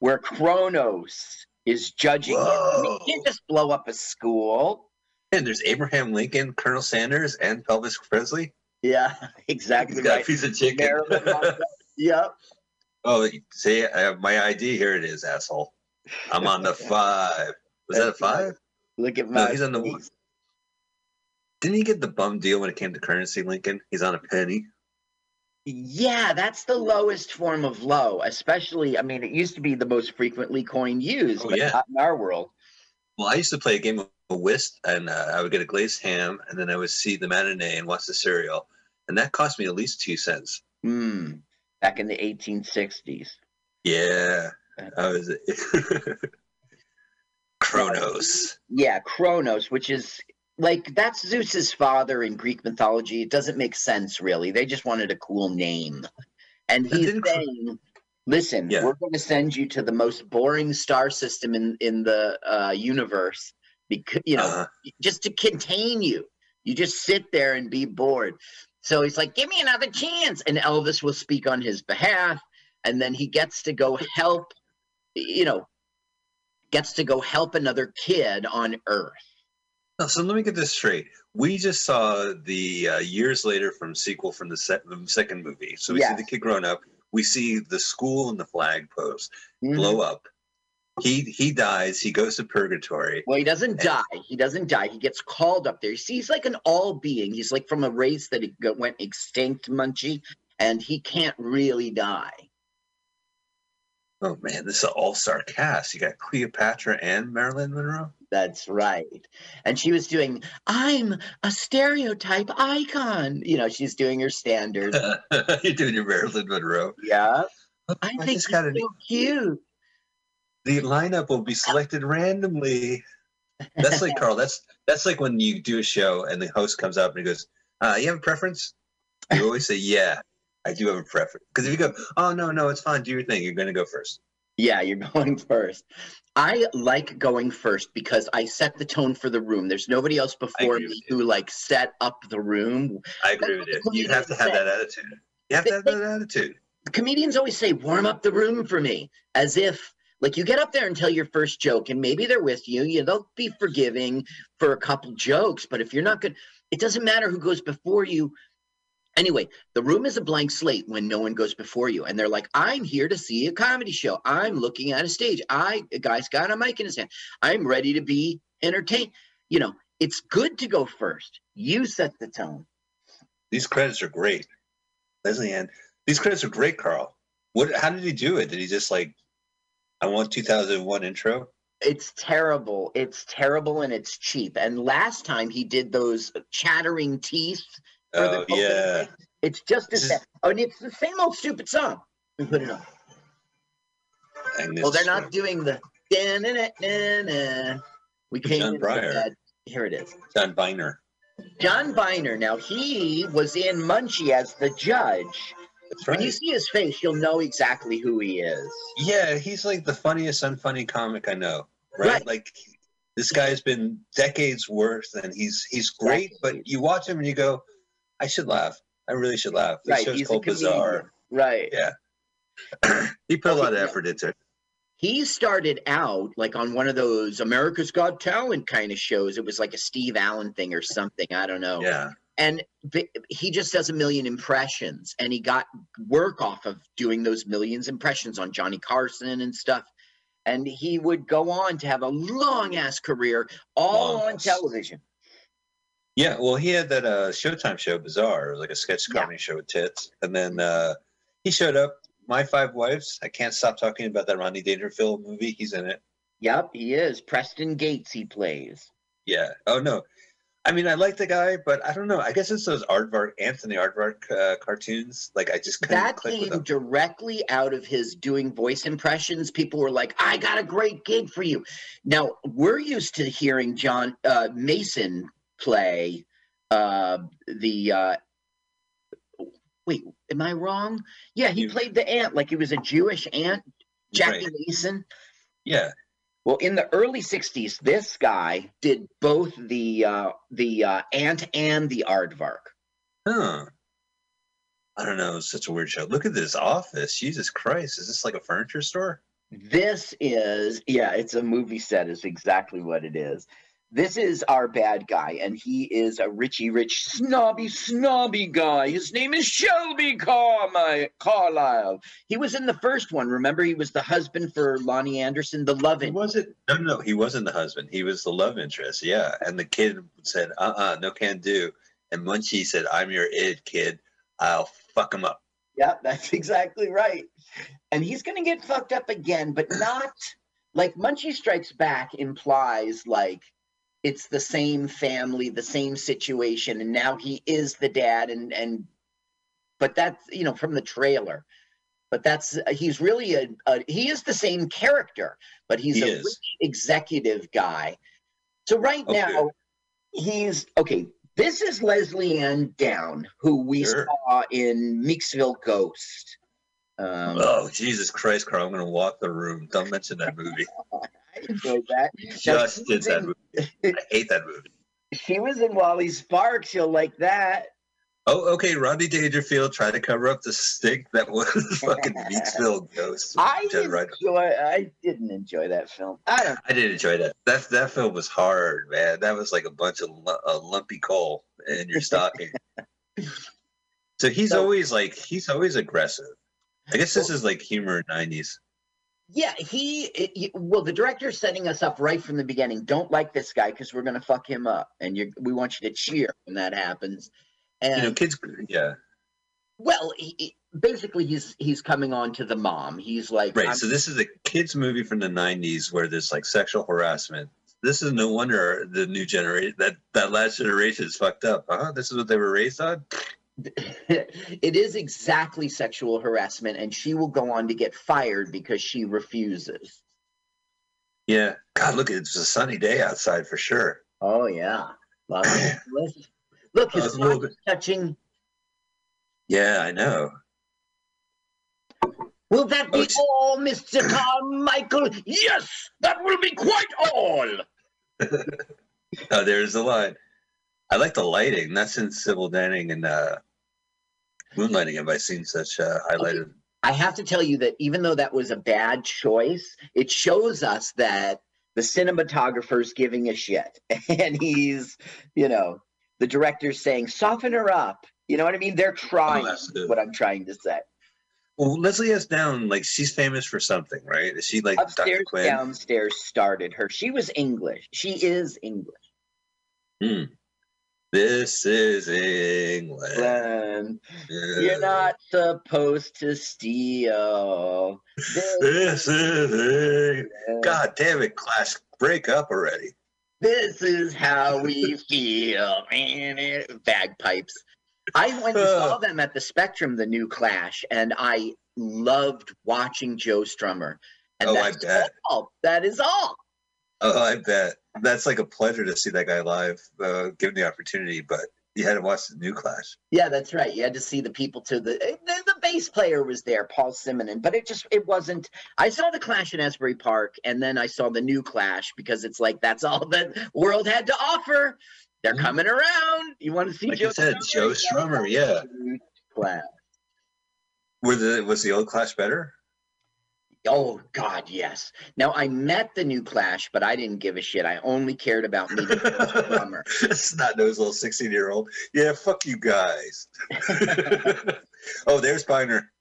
where Kronos is judging him. You can't just blow up a school. And there's Abraham Lincoln, Colonel Sanders, and Elvis Presley. Yeah, exactly He's got a piece of chicken. Yep. oh, see, I have my ID. Here it is, asshole. I'm on the five. Was that a five? Look at No, my. he's on the one. Didn't he get the bum deal when it came to currency, Lincoln? He's on a penny. Yeah, that's the lowest form of low, especially. I mean, it used to be the most frequently coined used, Oh, but yeah. not in our world. Well, I used to play a game of whist, and uh, I would get a glazed ham, and then I would see the matinee and watch the cereal, and that cost me at least two cents. Hmm. Back in the 1860s. Yeah, I was Kronos. Yeah, Kronos, which is like that's Zeus's father in Greek mythology. It doesn't make sense really. They just wanted a cool name. And he's saying, listen, Yeah. we're going to send you to the most boring star system in in the uh, universe because you know, Uh, just to contain you. You just sit there and be bored. So he's like, "Give me another chance." And Elvis will speak on his behalf, and then he gets to go help you know, gets to go help another kid on Earth. So let me get this straight. We just saw the uh, years later from sequel from the se- the second movie. So we see the kid growing up. We see the school and the flag post Mhm. blow up. He he dies. He goes to purgatory. Well, he doesn't And- die. He doesn't die. He gets called up there. You see, he's like an all being. He's like from a race that went extinct, Munchie, and he can't really die. Oh man, this is an all-star cast. You got Cleopatra and Marilyn Monroe. That's right. And she was doing, I'm a stereotype icon. You know, she's doing her standard. You're doing your Marilyn Monroe. yeah. I I think gotta- so cute. The lineup will be selected randomly. That's like Carl. That's that's like when you do a show and the host comes up and he goes, uh, "You have a preference?" You always say, "Yeah, I do have a preference." Because if you go, "Oh no, no, it's fine. Do your thing," you're going to go first. Yeah, you're going first. I like going first because I set the tone for the room. There's nobody else before me who like set up the room. I agree with you. You have to have that attitude. You have to have that attitude. Comedians always say, warm up the room for me, as if like you get up there and tell your first joke, and maybe they're with you. You they'll be forgiving for a couple jokes, but if you're not good, it doesn't matter who goes before you. Anyway, the room is a blank slate when no one goes before you, and they're like, "I'm here to see a comedy show. I'm looking at a stage. I a guy's got a mic in his hand. I'm ready to be entertained." You know, it's good to go first. You set the tone. These credits are great, Lesley-Anne. These credits are great, Carl. What? How did he do it? Did he just like, I want 2001 intro? It's terrible. It's terrible and it's cheap. And last time he did those chattering teeth. For the Oh yeah. thing. It's just as This bad. Oh, and it's the same old stupid song. We put it on. And Well, oh, they're not doing the. da-na-na-na-na. We came John in Byner. bed. Here it is. John Byner. John Byner. Now he was in Munchie as the judge. That's When you see his face, you'll know exactly who he is. Yeah, he's like the funniest unfunny comic I know. Right? Right. Like this guy's been decades worth and he's he's great, but you watch him and you go, I should laugh. I really should laugh. This Right, show's called Bizarre. Right. Yeah. he put a lot of effort into it. he started out like on one of those America's Got Talent kind of shows. It was like a Steve Allen thing or something. I don't know. Yeah. and he just does a million impressions and he got work off of doing those millions impressions on johnny carson and stuff and he would go on to have a long ass career all Long on television Yeah, well, he had that uh, Showtime show, Bizarre. It was like a sketch comedy show with tits. And then uh, he showed up. My Five Wives. I can't stop talking about that Rodney Dangerfield movie. He's in it. yep he is preston gates he plays Yeah. Oh no. I mean, I like the guy, but I don't know. I guess it's those Aardvark, Anthony Aardvark uh, cartoons. Like I just that came directly out of his doing voice impressions people were like i got a great gig for you now we're used to hearing john uh, mason play uh, the uh, wait am i wrong yeah he played the ant like he was a jewish ant jackie Right. mason Yeah. well in the early 60s this guy did both the uh, the uh, ant and the aardvark Huh. I don't know. It's such a weird show. Look at this office. Jesus Christ. Is this like a furniture store? This is, yeah, it's a movie set, is exactly what it is. This is our bad guy, and he is a Richie Rich, snobby, snobby guy. His name is Shelby Carmi- Carlisle. He was in the first one. Remember, he was the husband for Loni Anderson, the love interest. wasn't. No, no, no. He wasn't the husband. He was the love interest. Yeah. And the kid said, uh uh no can do. And Munchie said, I'm your id kid. I'll fuck him up. Yeah, that's exactly right. And he's going to get fucked up again, but not like Munchie Strikes Back implies like it's the same family, the same situation, and now he is the dad, and and but that's you know from the trailer. But that's he's really a, a he is the same character, but he's He a rich executive guy. So right Okay. now he's okay. This is Lesley-Anne Down, who we Sure. saw in Meeksville Ghost. Um, Oh, Jesus Christ, Carl. I'm going to walk the room. Don't mention that movie. I enjoyed that. Just did that movie. I hate that movie. She was in Wally Sparks. You'll like that. Oh, okay. Rodney Dangerfield tried to cover up the stink that was fucking Meeksville Ghost. I enjoy. I didn't enjoy that film. I don't. I did enjoy that. That that film was hard, man. That was like a bunch of a lumpy coal in your stocking. so he's So- always like he's always aggressive. I guess this is like humor '90s. Yeah, he, he- Well, the director's setting us up right from the beginning. Don't like this guy because we're gonna fuck him up, and you we want you to cheer when that happens. And You know, kids. Yeah, well, he, he- basically, he's he's coming on to the mom. He's like, right. I'm- So this is a kids movie from the '90s where there's like sexual harassment. This is no wonder the new generation that that last generation is fucked up. Huh? This is what they were raised on. it is exactly sexual harassment, and she will go on to get fired because she refuses. Yeah. God, look, it's a sunny day outside for sure. Oh yeah. Look, his Uh, it's a little watch touching. Yeah, I know. Will that be Oh, all, Mr. Carmichael? Yes, that will be quite all. Oh, there's the line. I like the lighting. Not since Sybil Danning and uh, Moonlighting have I seen such uh, highlighted. I have to tell you that even though that was a bad choice, it shows us that the cinematographer's giving a shit. And he's, you know, the director's saying, soften her up. You know what I mean? They're trying, that's what I'm trying to say. Well, Leslie S. Down, like she's famous for something, right? Is she like Dr. Upstairs, Quinn? downstairs started her. She was English. She is English. Hmm. This is England. You're not supposed to steal. This, This is England. God damn it, Clash, break up already. this is how we feel. Man, eh, bagpipes. I went and saw them at the Spectrum, the new Clash, and I loved watching Joe Strummer. And Oh, I bet. all. That is all. Oh, I bet. That's like a pleasure to see that guy live, uh, given the opportunity, but you had to watch the new Clash. Yeah, that's right. You had to see the people to the the, the bass player was there, Paul Simonon, but it just it wasn't. I saw the Clash in Asbury Park, and then I saw the new Clash because it's like that's all the world had to offer. They're coming around. You want to see Mm-hmm. Like Joe you said, Strummer? Joe Strummer, yeah. Clash. Were the was the old Clash better? Oh God, yes. Now I met the new Clash, but I didn't give a shit. I only cared about meeting the drummer. it's not those little 16 year old. Yeah, fuck you guys. oh, there's Byner.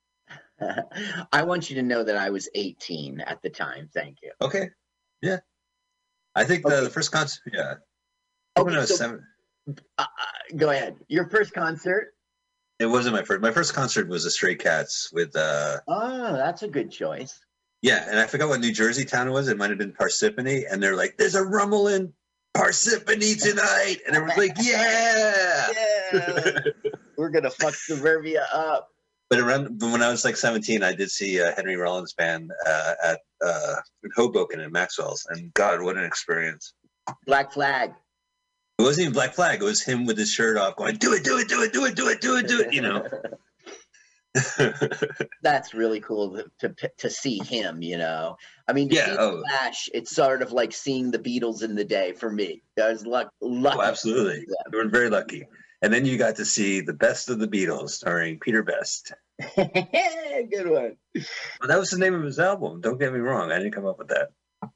I want you to know that I was 18 at the time. Thank you. Okay. Yeah. I think the, the first concert, yeah. Okay, so- seven, Uh, go ahead. Your first concert? it wasn't my first. My first concert was the Stray Cats with, uh, Oh, that's a good choice. Yeah, and I forgot what New Jersey town it was. It might have been Parsippany, and they're like, "There's a rumble in Parsippany tonight," and everyone's like, "Yeah!" Yeah. We're gonna fuck suburbia up. But around but when I was like 17, I did see uh, Henry Rollins band uh, at uh, in Hoboken and Maxwell's, and God, what an experience! Black Flag. It wasn't even Black Flag; it was him with his shirt off, going, "Do it, do it, do it, do it, do it, do it, do it," you know. That's really cool to, to to see him. You know, I mean, to Yeah, see oh. Flash. It's sort of like seeing the Beatles in the day for me. I was luck, lucky. Oh, absolutely, we were very lucky. And then you got to see the best of the Beatles, starring Peter Best. Good one. Well, that was the name of his album. Don't get me wrong; I didn't come up with that.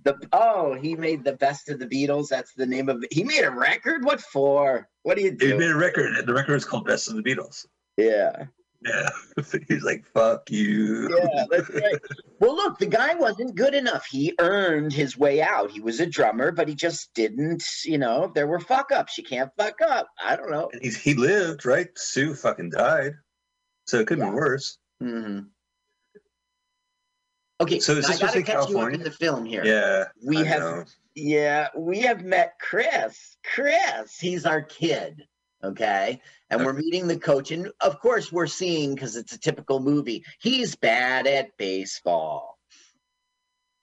The oh, he made the best of the Beatles. That's the name of. He made a record. What for? What do you do He made a record, and the record is called "Best of the Beatles." Yeah. Yeah, he's like, "Fuck you." Yeah, that's right. Well, look, the guy wasn't good enough. He earned his way out. He was a drummer, but he just didn't, you know, there were fuck ups. You can't fuck up. I don't know. And he, he lived, right? Stu fucking died, so it could have been worse. hmm Okay, So is I this gotta to be catch you up California? in the film here. Yeah, we I have know. yeah, we have met Chris. Chris, he's our kid. Okay. And we're meeting the coach. And of course, we're seeing because it's a typical movie. He's bad at baseball.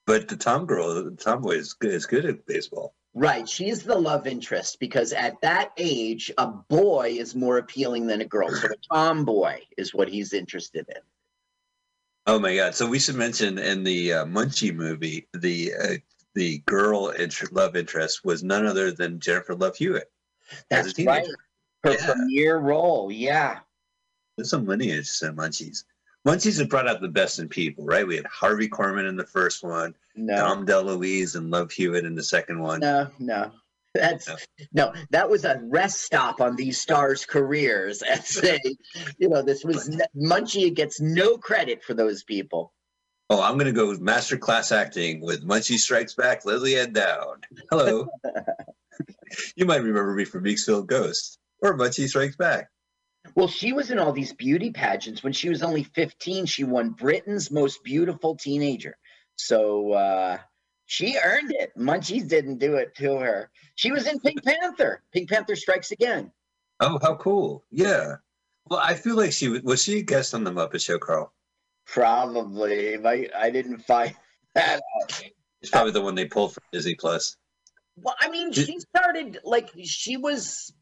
But the Tom girl, the tomboy is good, is good at baseball. Right. She's the love interest because at that age, a boy is more appealing than a girl. So a tomboy is what he's interested in. Oh my god! So we should mention in the uh, Munchie movie, the uh, the girl inter- love interest was none other than Jennifer Love Hewitt. as a That's right. Her Yeah. premiere role. Yeah. There's some lineage to Munchies. Munchies have brought out the best in people, right? We had Harvey Korman in the first one, No. Dom DeLuise and Love Hewitt in the second one. No, no. That's no, that was a rest stop on these stars' careers. And say, you know, this was Munchie gets no credit for those people. Oh, I'm gonna go with master class acting with Munchie Strikes Back, Leslie Ed Dowd. Hello. you might remember me from Meeksville Ghost or Munchie Strikes Back. Well, she was in all these beauty pageants. When she was only 15, she won Britain's most beautiful teenager. So uh, she earned it. Munchies didn't do it to her. She was in Pink Panther. Pink Panther Strikes Again. Oh, how cool! Yeah. Well, I feel like she was. Was she a guest on the Muppet Show, Carl? Probably. I, I didn't find that out. It's probably the one they pulled from Disney Plus. Well, I mean, she started like she was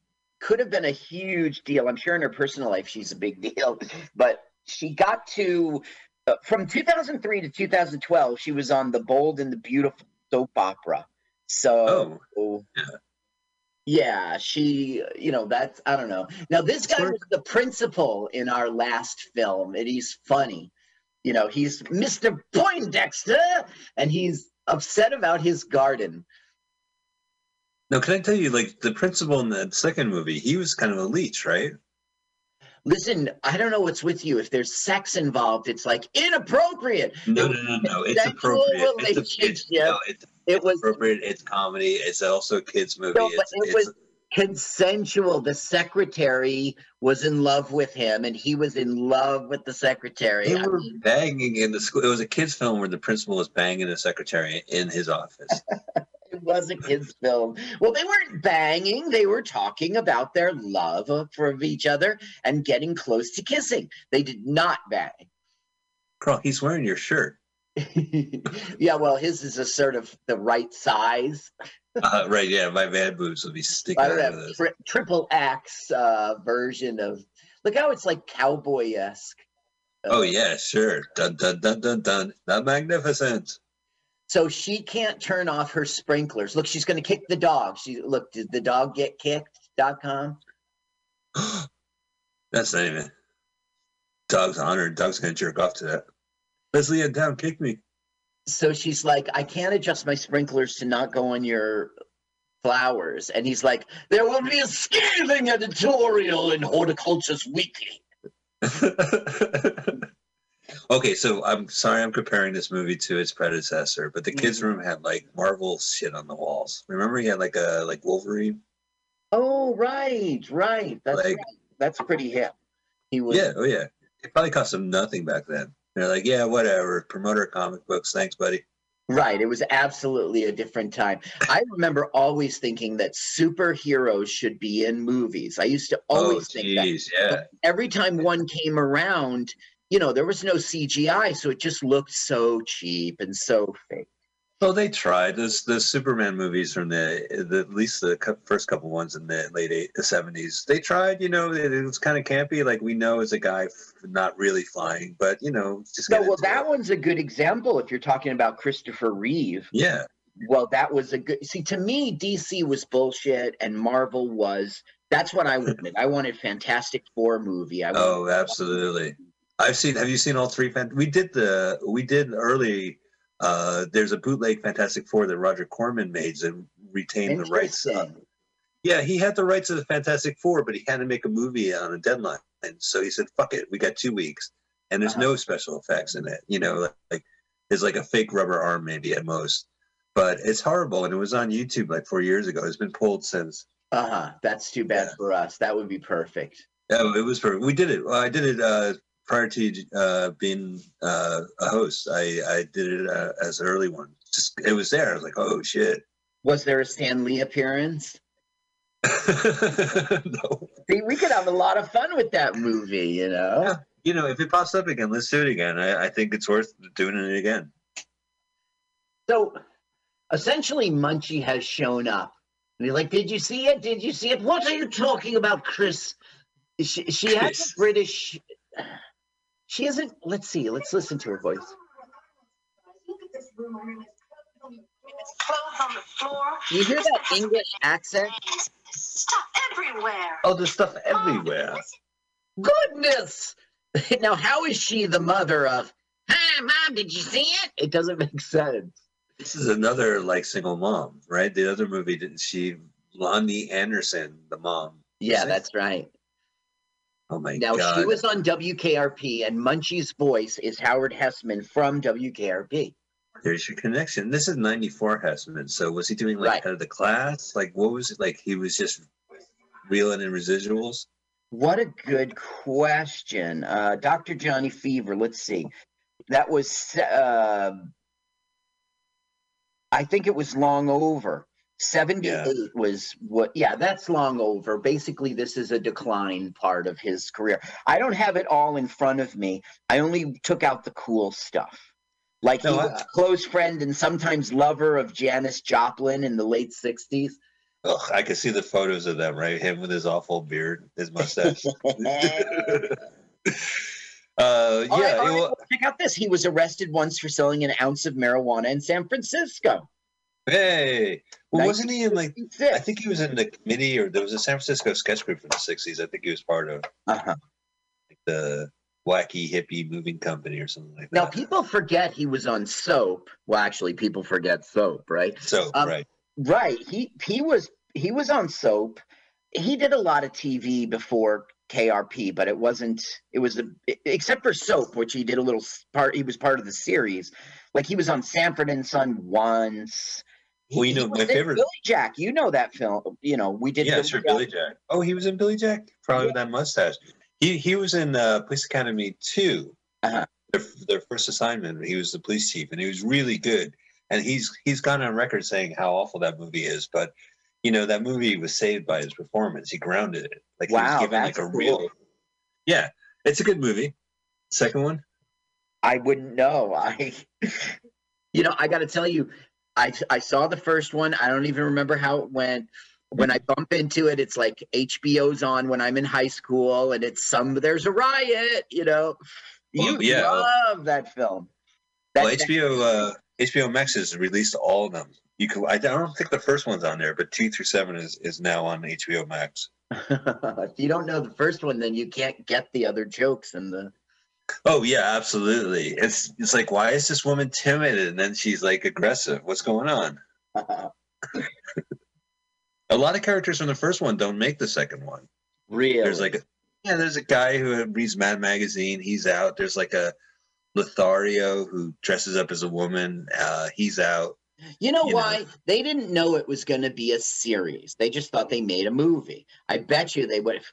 could have been a huge deal. I'm sure in her personal life she's a big deal, but she got to uh, from 2003 to 2012 she was on The Bold and the Beautiful soap opera. So oh, yeah, she you know that's I don't know. Now this guy was the principal in our last film and he's funny. You know, he's Mr. Poindexter and he's upset about his garden. No, can I tell you, like the principal in that second movie, he was kind of a leech, right? Listen, I don't know what's with you. If there's sex involved, it's like inappropriate. No, no, no, no. It's appropriate. It's, a, it's, no, it's, it was appropriate. It's comedy. It's also a kids movie. No, but it's, it it's, was consensual. The secretary was in love with him, and he was in love with the secretary. they I were mean, banging in the school. It was a kids' film where the principal was banging the secretary in his office. it wasn't his film. Well, they weren't banging; they were talking about their love of- for each other and getting close to kissing. They did not bang. Carl, he's wearing your shirt. yeah, well, his is a sort of the right size. Uh, right? Yeah, my man boobs will be sticking out of this. tri- triple X uh, version of. Look how it's like cowboy esque. Oh yeah, sure. Dun dun dun dun dun. The magnificent. So she can't turn off her sprinklers. Look, she's going to kick the dog. She look. Did the dog get kicked? Dot com. That's not even. Dog's honored. Dog's gonna jerk off to that. Leslie Ed Down kicked me. so she's like, I can't adjust my sprinklers to not go on your flowers. And he's like, there will be a scathing editorial in Horticulture's Weekly. okay, so I'm sorry I'm comparing this movie to its predecessor, but the kids' Mm-hmm. room had like Marvel shit on the walls. Remember, he had like a like Wolverine. Oh, right, right. That's Like- right. That's pretty hip. He was Yeah, oh yeah. It probably cost him nothing back then. They're like, yeah, whatever. Promote our comic books. Thanks, buddy. Right. It was absolutely a different time. I remember always thinking that superheroes should be in movies. I used to Oh, always think that. yeah. But every time one came around, you know, there was no CGI, so it just looked so cheap and so fake. Well, they tried. Those the Superman movies from the, the at least the first couple ones in the late eight, the seventies. They tried. You know, it, it was kind of campy. Like we know as a guy f- not really flying, but you know, just No, well, that it. one's a good example if you're talking about Christopher Reeve. Yeah. Well, that was a good. See, to me, DC was bullshit, and Marvel was. That's what I wanted. I wanted Fantastic Four movie. I Oh, absolutely. I've seen. Have you seen all three? We did the. We did early. Uh, there's a bootleg Fantastic Four that Roger Corman made and retained the rights. Uh, yeah, he had the rights of the Fantastic Four, but he had to make a movie on a deadline, and so he said, "Fuck it, we got two weeks." And there's no special effects in it. You know, like, like there's like a fake rubber arm maybe at most, but it's horrible. And it was on YouTube like four years ago. It's been pulled since. Uh huh. That's too bad for us. That would be perfect. Oh, it was perfect. We did it. Well, I did it uh, prior to uh, being uh, a host. I, I did it uh, as an early one. Just it was there. I was like, oh shit. Was there a Stan Lee appearance? no. See, we could have a lot of fun with that movie, you know? You know, if it pops up again, let's do it again. I, I think it's worth doing it again. So essentially, Munchie has shown up. And he's like, Did you see it? Did you see it? What are you talking about, Chris? She, she has a British. She isn't. Let's see. Let's listen to her voice. Clothes on the floor. You hear that English accent? Stuff everywhere. Oh, there's stuff everywhere. Goodness! now, how is she the mother of? Hi, mom. Did you see it? It doesn't make sense. This is another like single mom, right? The other movie didn't she? Loni Anderson, the mom. Yeah, that's right. Oh my Now god. she was on WKRP, and Munchie's voice is Howard Hesseman from WKRP. There's your connection. This is 94 Hesseman. So was he doing like Right. head of the class? Like what was it? Like he was just reeling in residuals? What a good question, uh, Dr. Johnny Fever. Let's see, that was uh, I think it was long over. 78 was what yeah that's long over basically this is a decline part of his career i don't have it all in front of me i only took out the cool stuff like he No, I- was a close friend and sometimes lover of janis joplin in the late 60s Ugh, I can see the photos of them, right? Him with his awful beard, his mustache. uh, yeah, it right, well, check out this. He was arrested once for selling an ounce of marijuana in San Francisco. Hey, well, wasn't he in like? I think he was in the committee, or there was a San Francisco sketch group from the '60s. I think he was part of Uh-huh. like, the wacky hippie moving company or something like that. Now people forget he was on Soap. Well, actually, people forget Soap, right? So Um, right, Right. He he was he was on Soap. He did a lot of TV before KRP, but it wasn't. It was a except for Soap, which he did a little part. He was part of the series. Like he was on Sanford and Son once. He- Well, you he know, my favorite- Billy Jack. You know that film. You know we did. yeah, Billy sure, Jack. Billy Jack. Oh, he was in Billy Jack, probably with that mustache. He he was in uh, Police Academy 2 Uh-huh. Their, their first assignment. He was the police chief, and he was really good. And he's he's gone on record saying how awful that movie is, but you know that movie was saved by his performance. He grounded it, like he Wow, was given like a real. cool. Yeah, it's a good movie. Second one. I wouldn't know. I, you know, I got to tell you, I I saw the first one. I don't even remember how it went. When I bump into it, it's like HBO's on when I'm in high school, and it's some there's a riot. You know, you Well, yeah, love that film. That, well, HBO uh, HBO Max has released all of them. You can. I don't think the first one's on there, but two through seven is is now on HBO Max. if you don't know the first one, then you can't get the other jokes and the. Oh yeah, absolutely. It's it's like why is this woman timid and then she's like aggressive? What's going on? a lot of characters from the first one don't make the second one. Really? There's like a yeah, there's a guy who reads Mad Magazine. He's out. There's like a Lothario who dresses up as a woman. Uh, he's out. You know You know. why? They didn't know it was going to be a series. They just thought they made a movie. I bet you they would have.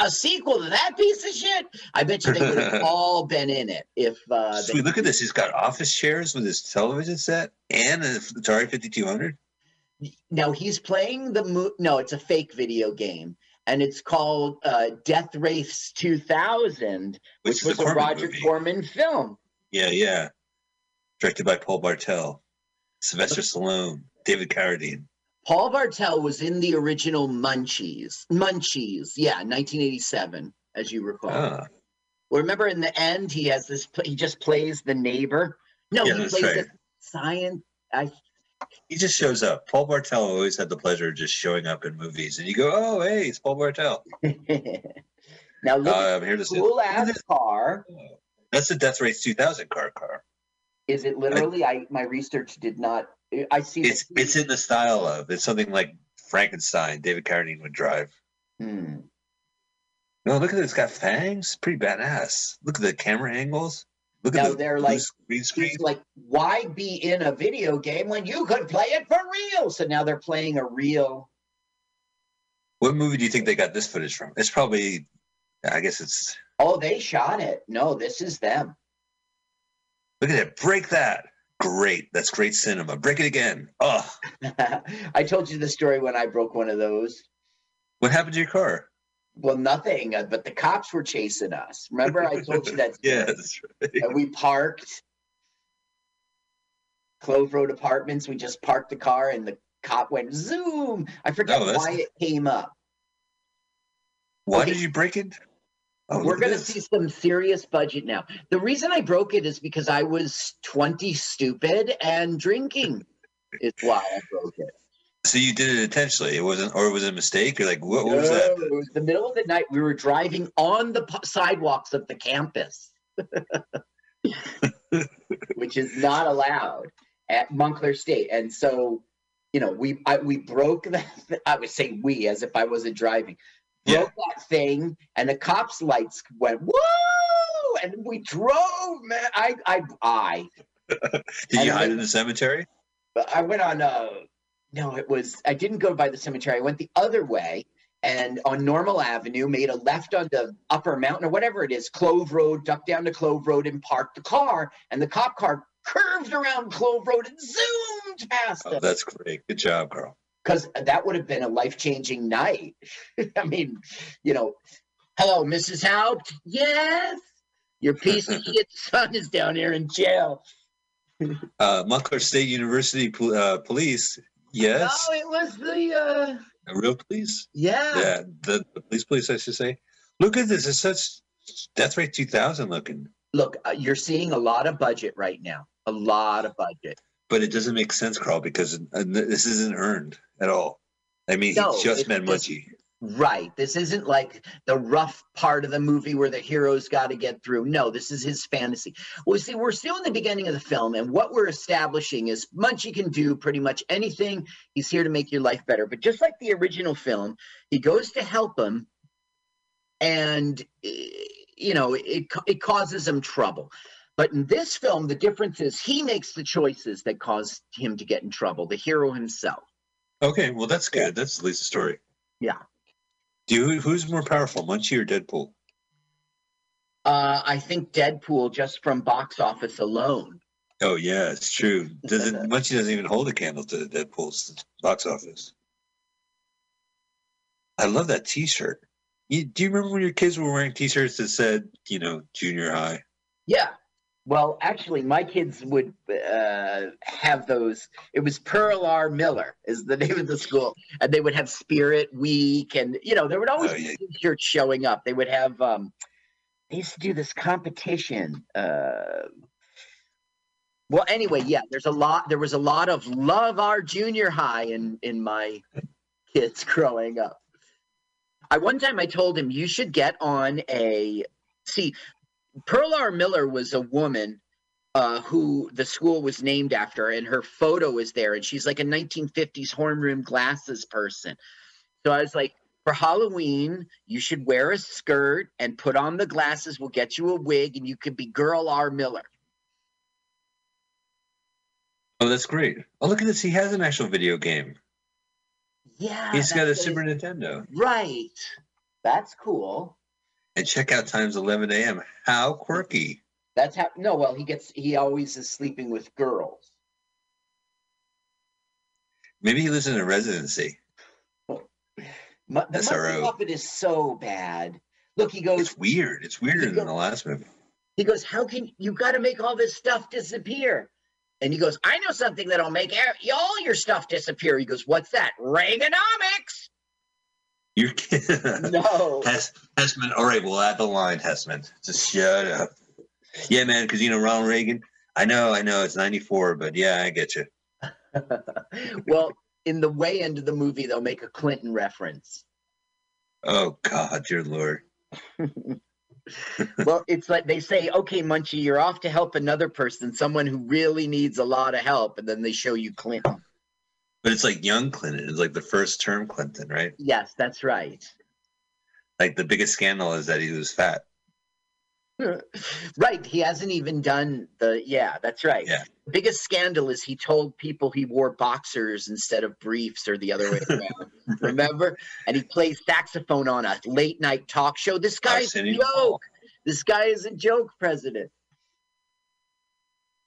A sequel to that piece of shit? I bet you they would have all been in it if uh, they Sweet, look at this. He's got office chairs with his television set and an Atari 5200. Now he's playing the mo- no, it's a fake video game, and it's called uh, Death Race 2000, Which which, was a Corman Roger movie. Corman film. Yeah, yeah. Directed by Paul Bartel, Sylvester Stallone, David Carradine. Paul Bartel was in the original Munchies. Munchies, yeah, 1987, as you recall. Ah, Well, remember in the end, he has this. He just plays the neighbor. No, Yeah, he plays right. the science. I he just shows up. Paul Bartel always had the pleasure of just showing up in movies, and you go, "Oh, hey, it's Paul Bartel." now look Uh, at I'm here to the see. cool ass car. That's the Death Race 2000 car. Car. Is it literally? I my research did not. I see. It's it's in the style of. It's something like Frankenstein. David Carradine would drive. Hmm. No, look at it. It's got fangs. Pretty badass. Look at the camera angles. Look Now at the they're like- green screen. Like, why be in a video game when you could play it for real? So now they're playing a real. What movie do you think they got this footage from? It's probably. I guess it's. Oh, they shot it. No, this is them. Look at it. Break that. Great. That's great cinema. Break it again. Oh, I told you the story when I broke one of those. what happened to your car? Well, nothing, uh, but the cops were chasing us. Remember, I told you that. Yeah, that's right. And we parked Clove Road Apartments. We just parked the car, and the cop went zoom. I forget Oh, why it came up. Why Okay. did you break it? Oh, We're going to see some serious budget now. The reason I broke it is because I was 20 stupid and drinking. is why I broke it. So you did it intentionally. It wasn't, or it was a mistake. You're like, what, what was that? No, It was the middle of the night. We were driving on the p- sidewalks of the campus, which is not allowed at Montclair State. And so, you know, we I, we broke that. I would say we, as if I wasn't driving. Broke that thing, and the cops' lights went whoa, and we drove, man. I I I Did you hide in the cemetery? but I went on uh no, it was I didn't go by the cemetery. I went the other way and on Normal Avenue made a left on the upper mountain or whatever it is, Clove Road, ducked down to Clove Road and parked the car. And the cop car curved around Clove Road and zoomed past Oh, us. that's great. Good job, girl. Because that would have been a life-changing night. I mean, you know, hello, Mrs. Haupt. Yes. Your piece of shit son is down here in jail. Uh, Montclair State University pol- uh, police. Yes. No, it was the uh The real police? yeah. Yeah, the, the police police, I should say. Look at this. It's such Death Race 2000 looking, look, uh, you're seeing a lot of budget right now. A lot of budget. But it doesn't make sense, Carl, because uh, this isn't earned at all. I mean, No, he just meant Munchie. Right. This isn't like the rough part of the movie where the hero's got to get through. No, this is his fantasy. Well, see, we're still in the beginning of the film, and what we're establishing is Munchie can do pretty much anything. He's here to make your life better. But just like the original film, he goes to help him, and eh, you know it it causes him trouble. But in this film, the difference is he makes the choices that cause him to get in trouble. The hero himself. Okay, well, that's good. That's at least a story. Yeah. Do you, who's more powerful, Munchie or Deadpool? Uh, I think Deadpool just from box office alone. Oh yeah, it's true. Doesn't Munchie doesn't even hold a candle to Deadpool's box office. I love that T-shirt. You, do you remember when your kids were wearing T-shirts that said, you know, junior high? Yeah. Well, actually, my kids would uh, have those. It was Pearl R. Miller is the name of the school, and they would have Spirit Week, and you know there would always Oh, be yeah. t-shirts showing up. They would have. Um, they used to do this competition. Uh, well, anyway, yeah. There's a lot. There was a lot of love our junior high in in my kids growing up. I one time I told him you should get on a see Pearl R. Miller was a woman uh, who the school was named after, and her photo is there, and she's like a 1950s horn rim glasses person. So I was like, for Halloween, you should wear a skirt and put on the glasses. We'll get you a wig, and you could be Girl R. Miller. Oh, that's great. Oh, look at this. He has an actual video game. Yeah, He's got a Super Nintendo. Right. That's cool. And check out times 11 a.m. How quirky. That's how. No, well, he gets. He always is sleeping with girls. Maybe he lives in a residency. Mu- the SRO. Muppet is so bad. Look, he goes. It's weird. It's weirder than the last movie. He goes, "How can you got to make all this stuff disappear?" And he goes, "I know something that'll make all your stuff disappear." He goes, "What's that? Reaganomics." You're kidding. No. Hess, Hesseman. All right, we'll add the line, Hesseman. Just shut up. Yeah, man, because you know Ronald Reagan. I know, I know, it's 94, but yeah, I get you. well, in the way end of the movie, they'll make a Clinton reference. Oh, God, your Lord. well, it's like they say, "Okay, Munchie, you're off to help another person, someone who really needs a lot of help," and then they show you Clinton. But it's like young Clinton. It's like the first term Clinton, right? Yes, that's right. Like the biggest scandal is that he was fat. right. He hasn't even done the. Yeah, that's right. Yeah. The biggest scandal is he told people he wore boxers instead of briefs or the other way around. Remember? And he plays saxophone on a late night talk show. This guy's a joke. This guy is a joke, President.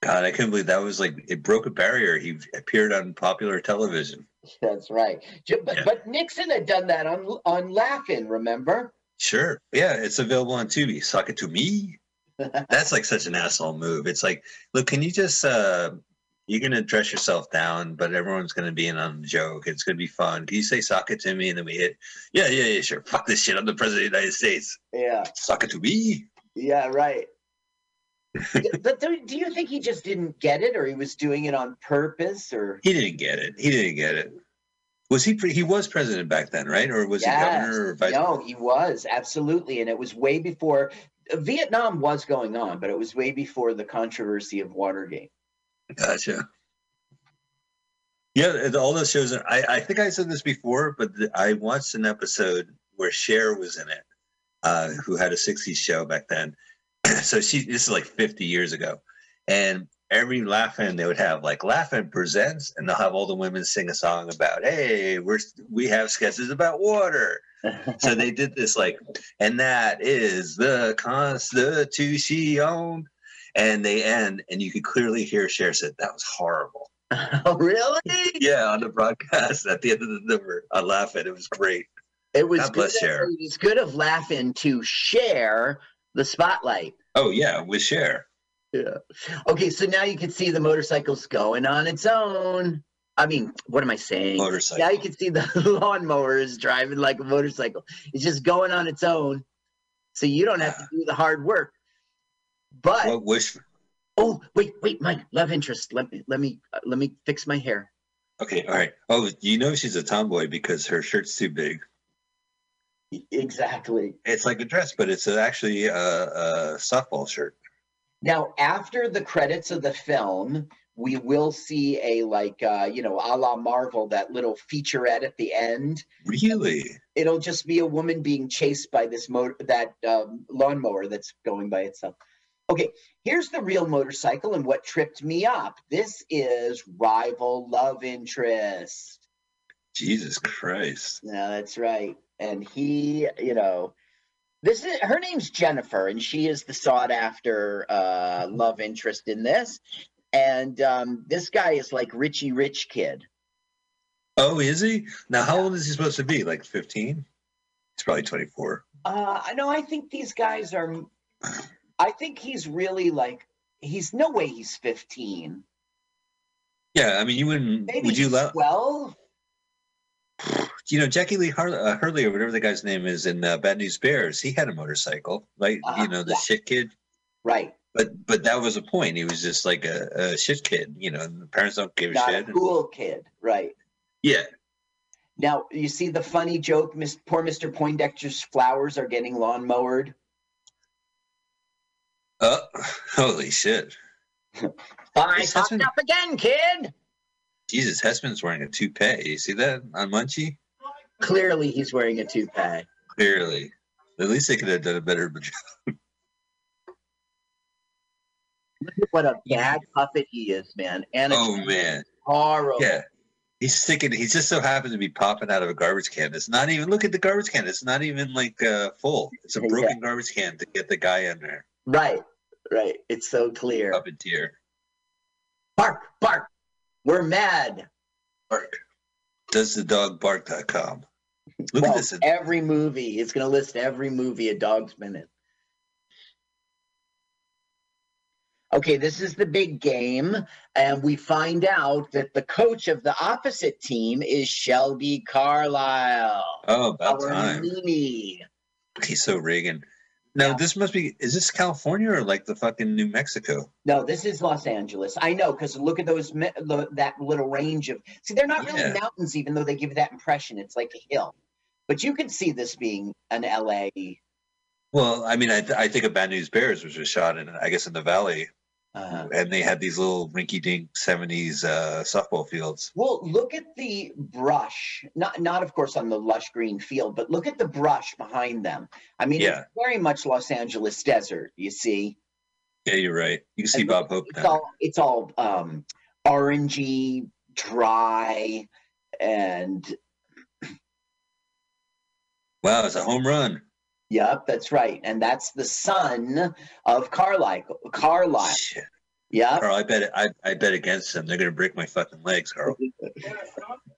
God, I couldn't believe that was like it broke a barrier. He appeared on popular television. That's right. But, but Nixon had done that on on Laugh-In, remember? Sure. Yeah, it's available on Tubi. Suck it to me. That's like such an asshole move. It's like, look, can you just uh you're gonna dress yourself down, but everyone's gonna be in on the joke. It's gonna be fun. Can you say suck it to me? And then we hit, yeah, yeah, yeah, sure. Fuck this shit. I'm the president of the United States. Yeah. Suck it to me. Yeah, right. But do, do you think he just didn't get it, or he was doing it on purpose, or He didn't get it. He didn't get it. Was he pre- he was president back then, right? Or was Yes. he governor or vice No, he was absolutely, and it was way before Vietnam was going on, but it was way before the controversy of Watergate. Gotcha. Yeah, all those shows. Are, I I think I said this before, but the, I watched an episode where Cher was in it, uh, who had a '60s show back then. so she this is like 50 years ago, and every laughing they would have like laughing presents, and they'll have all the women sing a song about, hey, we're we have sketches about water. so they did this like, and that is the Constitution. And they end, and you could clearly hear Cher said that was horrible. oh, really? Yeah, on the broadcast at the end of the number, I laugh at it. Was great. It was God good. Cher. It was good of laughing to share the spotlight. Oh yeah, with Cher. Yeah. Okay, so now you can see the motorcycles going on its own. I mean, what am I saying? Motorcycle. Now you can see the lawnmower is driving like a motorcycle. It's just going on its own. So you don't have to do the hard work. But What wish? oh, wait, wait, my love interest. Let me let me uh, let me fix my hair. Okay, all right. Oh, you know she's a tomboy because her shirt's too big. Exactly. It's like a dress, but it's actually a, a softball shirt. Now, after the credits of the film, we will see a like uh, you know, a la Marvel, that little featurette at the end. Really? It'll just be a woman being chased by this motor that um, lawnmower that's going by itself. Okay, here's the real motorcycle and what tripped me up. This is rival love interest. Jesus Christ. Yeah, that's right. And he, you know, this is her name's Jennifer, and she is the sought after uh, love interest in this. And um, this guy is like Richie Rich Kid. Oh, is he? Now, how old is he supposed to be? Like 15? He's probably 24. Uh, I know. I think these guys are. I think he's really like. He's no way he's fifteen. Yeah, I mean, you wouldn't. Maybe would you allow? twelve. You know, Jackie Lee Har- uh, Hurley or whatever the guy's name is in uh, Bad News Bears. He had a motorcycle, right? Uh-huh, you know, the yeah. shit kid. Right. But but that was a point. He was just like a, a shit kid. You know, and the parents don't give a shit. a cool kid. Right. Yeah. Now you see the funny joke. Miss poor Mister Poindexter's flowers are getting lawn mowered. Oh, holy shit! I This up again, kid. Jesus, Hesseman's wearing a toupee. You see that on Munchie? Clearly, he's wearing a toupee. Clearly, at least they could have done a better job. Look at what a bad puppet he is, man. And Oh man, horrible. yeah. He's sticking. He just so happens to be popping out of a garbage can. It's not even. Look at the garbage can. It's not even like uh, full. It's a Yeah. broken garbage can to get the guy in there. Right, right. It's so clear. Puppeteer. Bark, bark. We're mad. Bark. Does the dog bark.com. Look well, at this. every movie. It's going to list every movie a dog's been in. Okay, this is the big game, and we find out that the coach of the opposite team is Shelby Carlisle. Oh, about time. Mimi. He's so Reagan. Now this must be. Is this California or like the fucking New Mexico? No, this is Los Angeles. I know because look at those that little range of. See, they're not really Yeah. mountains, even though they give you that impression. It's like a hill, but you can see this being an LA. Well, I mean, I, I think of Bad News Bears, which was shot in, I guess, in the valley, Uh, and they had these little rinky-dink '70s uh, softball fields. well, look at the brush. Not, not of course on the lush green field, but look at the brush behind them. I mean, Yeah. it's very much Los Angeles desert. You see, Yeah, you're right. You see And Bob Hope it's all it's all um, orangey, dry, and Wow, it's a home run. Yep, that's right. And that's the son of Carlisle. Carlisle. Shit. Yep. Carl, I bet I, I bet against them. They're gonna break my fucking legs, Carl.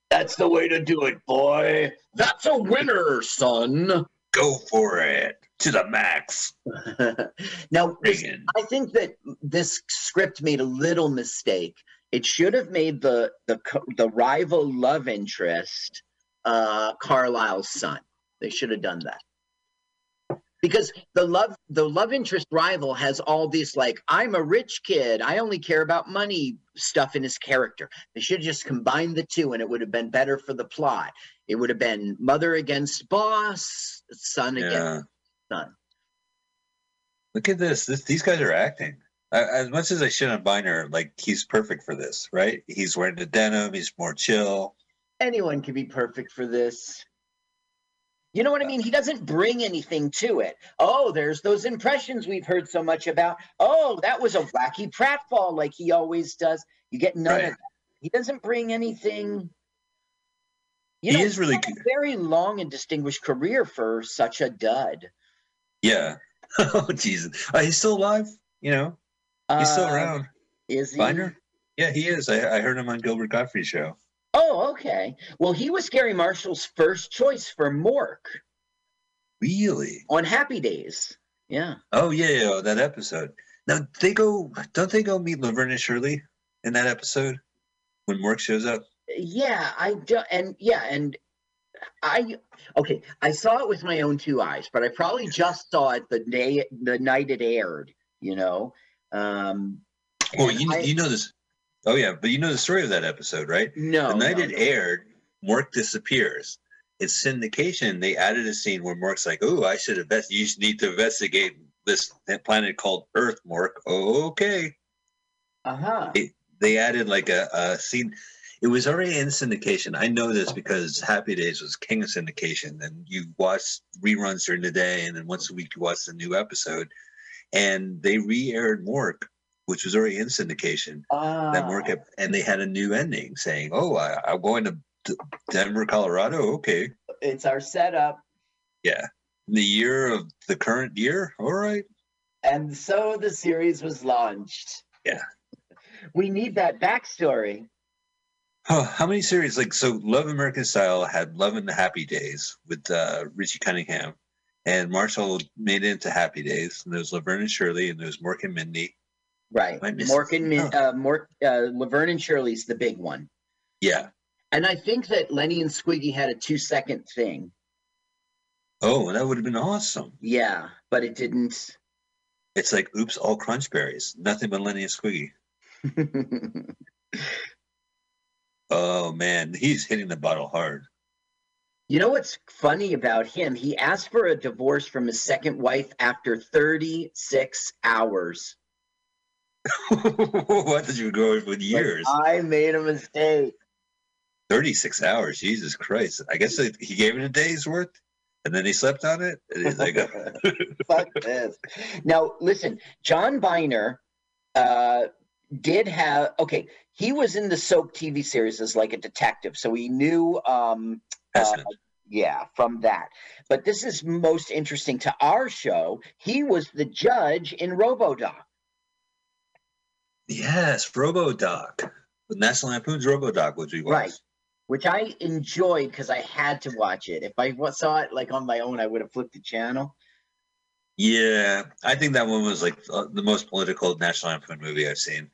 That's the way to do it, boy. That's a winner, son. Go for it to the max, now, Reagan. I think that this script made a little mistake. It should have made the the the rival love interest uh, Carlisle's son. They should have done that. Because the love the love interest rival has all this like I'm a rich kid, I only care about money stuff in his character. They should have just combined the two and it would have been better for the plot. It would have been mother against boss, son Yeah. against son. Look at this. this these guys are acting. I, as much as I shit on Byner, like he's perfect for this, right? He's wearing the denim. He's more chill. anyone can be perfect for this. You know what I mean? He doesn't bring anything to it. Oh, there's those impressions we've heard so much about. Oh, that was a wacky pratfall like he always does. You get none Right. of that. He doesn't bring anything. You He know, is really a very long and distinguished career for such a dud. Yeah. oh Jesus. Uh, he's still alive. You know, he's still Uh, around. Is he? Byner. Yeah, he is. I, I heard him on Gilbert Gottfried's show. Oh, okay. Well, he was Garry Marshall's first choice for Mork Really? on Happy Days. Yeah. Oh yeah, yeah, that episode. Now they go. Don't they go meet Laverne and Shirley in that episode when Mork shows up? Yeah, I do, and yeah, and I okay. I saw it with my own two eyes, but I probably just saw it the day, the night it aired. You know, um, Well, you I- you know this. Oh yeah, but you know the story of that episode, right? no, the night no, it no. aired, Mork disappears. It's syndication. They added a scene where Mork's like, "Oh, I should invest. You should need to investigate this planet called Earth, Mork." Oh, okay. Uh-huh. They added like a, a scene. It was already in syndication. I know this because Happy Days was king of syndication, and you watch reruns during the day, and then once a week you watch the new episode. And they re-aired Mork, which was already in syndication. Ah, That Mork, and they had a new ending saying, "Oh, I, I'm going to D- Denver, Colorado. Okay, it's our setup, yeah, in the year of the current year. All right, and so the series was launched. yeah." We need that backstory. Oh, how many series like so? Love American Style had Love in the Happy Days with uh, Richie Cunningham, and Marshall made it into Happy Days. And there was Laverne and Shirley, and there was Mork and Mindy. Right. Am I missing- Mork and Min- uh, Mork, uh, Laverne and Shirley's the big one. Yeah. And I think that Lenny and Squiggy had a two second thing. Oh, that would have been awesome. Yeah, but it didn't. It's like, oops, all crunch berries. Nothing but Lenny and Squiggy. Oh man, he's hitting the bottle hard. You know what's funny about him? He asked for a divorce from his second wife after 36 hours. what did you go with years? I made a mistake. 36 hours. Jesus Christ. I guess he gave it a day's worth and then he slept on it. And he's like, Fuck this. Now, listen, John Byner uh, did have, okay, he was in the soap TV series as like a detective. So he knew, um, uh, yeah, from that. But this is most interesting to our show. He was the judge in Robodoc. Yes, Robodoc. The National Lampoon's Robodoc, which we watched. Right. Which I enjoyed because I had to watch it. If I saw it like on my own, I would have flipped the channel. Yeah, I think that one was like uh, the most political National Lampoon movie I've seen,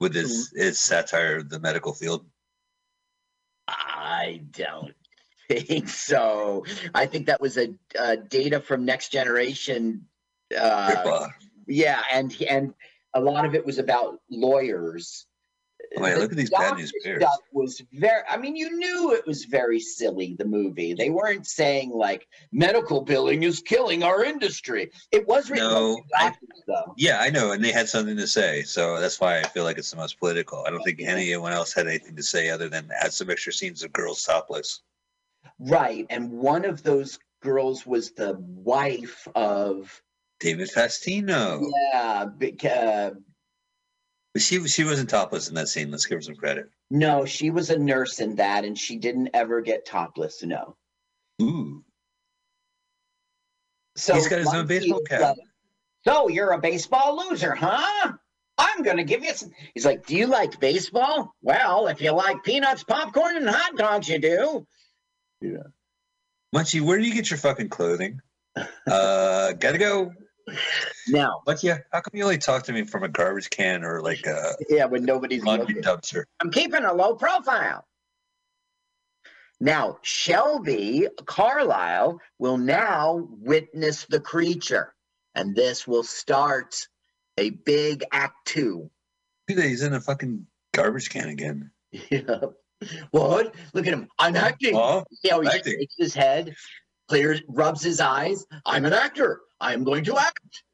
with its its satire of the medical field. I don't think so. I think that was a, uh data from Next Generation. Uh, yeah, and and a lot of it was about lawyers. Oh, The look at these bad news bears. was very. I mean, you knew it was very silly. The movie. They weren't saying like medical billing is killing our industry. It was written No, doctors, though. Yeah, I know, and they had something to say, so that's why I feel like it's the most political. I don't think anyone else had anything to say other than add some extra scenes of girls topless. Right, and one of those girls was the wife of David Faustino. yeah. bec- Uh, But she she wasn't topless in that scene. Let's give her some credit. no, she was a nurse in that, and she didn't ever get topless. No. Ooh. So He's got his own baseball cap. like, so you're a baseball loser, huh? I'm gonna give you some. He's like, Do you like baseball? Well, if you like peanuts, popcorn, and hot dogs, you do. Yeah. Munchie, where do you get your fucking clothing? Uh, gotta go. Now, but yeah, how come you only talk to me from a garbage can or like a yeah, when nobody's laundry looking. dumpster? I'm keeping a low profile. Now, Shelby Carlisle will now witness the creature, and this will start a big act two. Look at that, he's in a fucking garbage can again. Yeah. What? Look at him. I'm acting. Oh, See how he acting. shakes his head, clears, rubs his eyes. I'm an actor. I am going to act.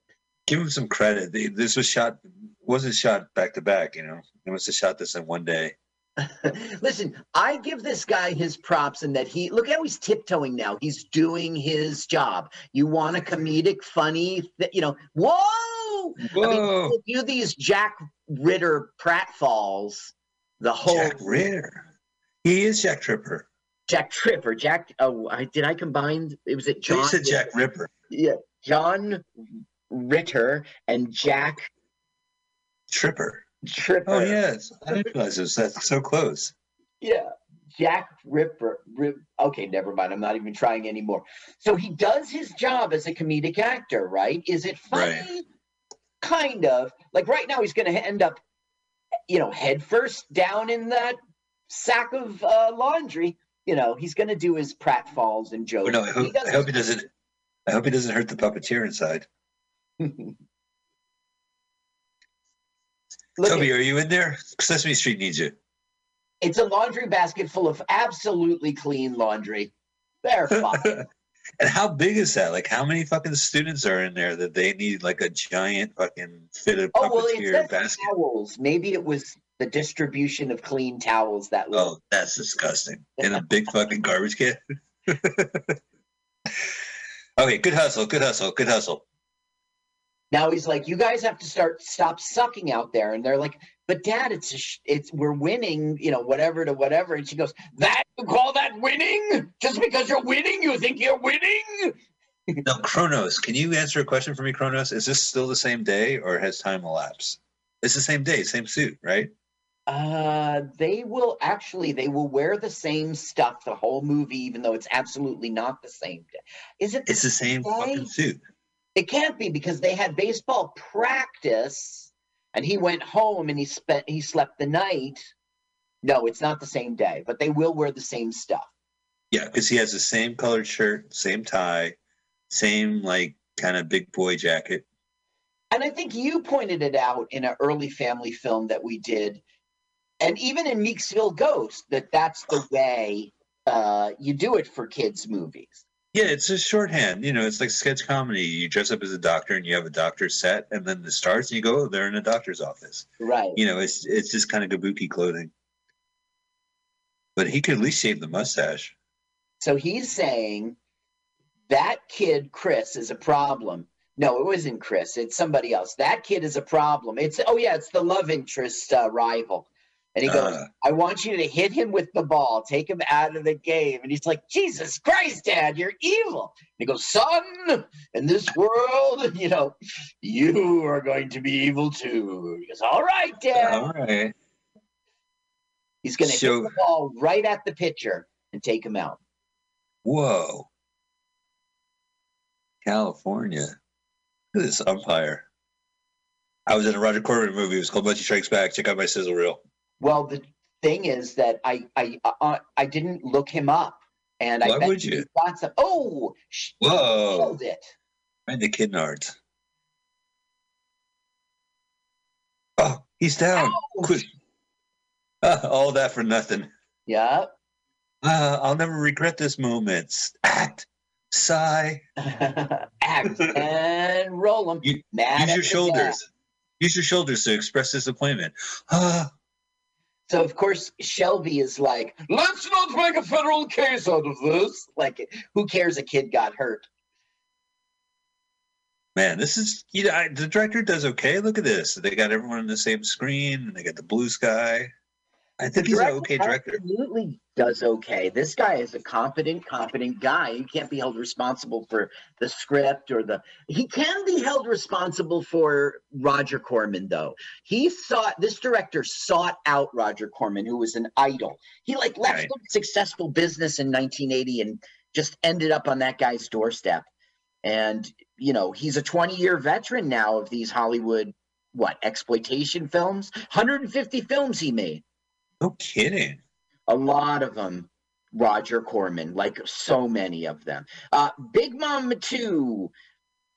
Give him some credit. This was shot wasn't shot back to back. You know, they must have shot this in one day. Listen, I give this guy his props in that he look how he's tiptoeing now. He's doing his job. You want a comedic, funny, th- you know, whoa! I mean, Whoa. do these Jack Ritter pratfalls the whole Jack Ritter. He is Jack Tripper. Jack Tripper, Jack. Oh, I, did I combine? It was it You John. said Jack Ripper. Yeah, John Ritter and Jack Tripper. Tripper. Oh yes, I didn't realize it was that so close. Yeah. Jack Ripper. Rip, okay, never mind. I'm not even trying anymore. So he does his job as a comedic actor, right? Is it funny? Kind of. Like right now, he's going to end up, you know, headfirst down in that sack of uh, laundry. You know, he's going to do his pratfalls and jokes. No, I hope, I hope he doesn't. I hope he doesn't hurt the puppeteer inside. Look Toby, at- are you in there? Sesame Street needs you. It's a laundry basket full of absolutely clean laundry. They're fine. And how big is that? Like, how many fucking students are in there that they need like a giant fucking fitted oh well, it puppeteer says basket? towels. Maybe it was the distribution of clean towels that was. Oh, that's disgusting. In a big fucking garbage can. okay, good hustle, good hustle, good hustle. Now he's like, you guys have to start stop sucking out there, and they're like, but Dad, it's a sh- it's we're winning, you know, whatever to whatever. And she goes, that you call that winning? Just because you're winning, you think you're winning? No, Kronos, can you answer a question for me, Kronos? Is this still the same day or has time elapsed? It's the same day, same suit, right? Uh, they will actually they will wear the same stuff the whole movie, even though it's absolutely not the same day. Is it? It's the same day? fucking suit. It can't be because they had baseball practice, and he went home and he spent he slept the night. No, it's not the same day, but they will wear the same stuff. Yeah, because he has the same colored shirt, same tie, same like kind of big boy jacket. And I think you pointed it out in an early family film that we did, and even in Meeksville Ghost, that that's the way uh, you do it for kids' movies. Yeah, it's a shorthand. You know, it's like sketch comedy. You dress up as a doctor and you have a doctor set, and then the stars, and you go, oh, they're in a doctor's office. Right. You know, it's it's just kind of kabuki clothing. But he could at least shave the mustache. So he's saying that kid, Chris, is a problem. No, it wasn't Chris. It's somebody else. That kid is a problem. It's oh yeah, it's the love interest uh, rival. And he goes, Uh. "I want you to hit him with the ball, take him out of the game." And he's like, "Jesus Christ, Dad, you're evil." And he goes, "Son, in this world, you know, you are going to be evil too." He goes, "All right, Dad." All right. He's going to So- hit the ball right at the pitcher and take him out. Whoa. California. Look at this umpire. I was in a Roger Corman movie. It was called Munchie Strikes Back. Check out my sizzle reel. Well, the thing is that I I uh, I didn't look him up, and I Why bet would you? got some. Oh, sh- Whoa. nailed it. Right the kidnards. Oh, he's down. Quick. Ah, all that for nothing. Yeah. Ah, I'll never regret this moment. Act. Sigh. Act and roll him. You, use your shoulders. Use your shoulders to express disappointment. Ah, So of course Shelby is like, let's not make a federal case out of this. Like, who cares? A kid got hurt. man, this is you know I, the director does okay. Look at this. They got everyone on the same screen. and They got the blue sky. I think he's an okay director. Absolutely does okay. This guy is a competent, competent guy. He can't be held responsible for the script or the. He can be held responsible for Roger Corman, though. He sought this director sought out Roger Corman, who was an idol. He like left Right. a successful business in 1980 and just ended up on that guy's doorstep. And you know he's a 20 year veteran now of these Hollywood what exploitation films. 150 films he made No kidding. a lot of them roger corman like so many of them uh big mama 2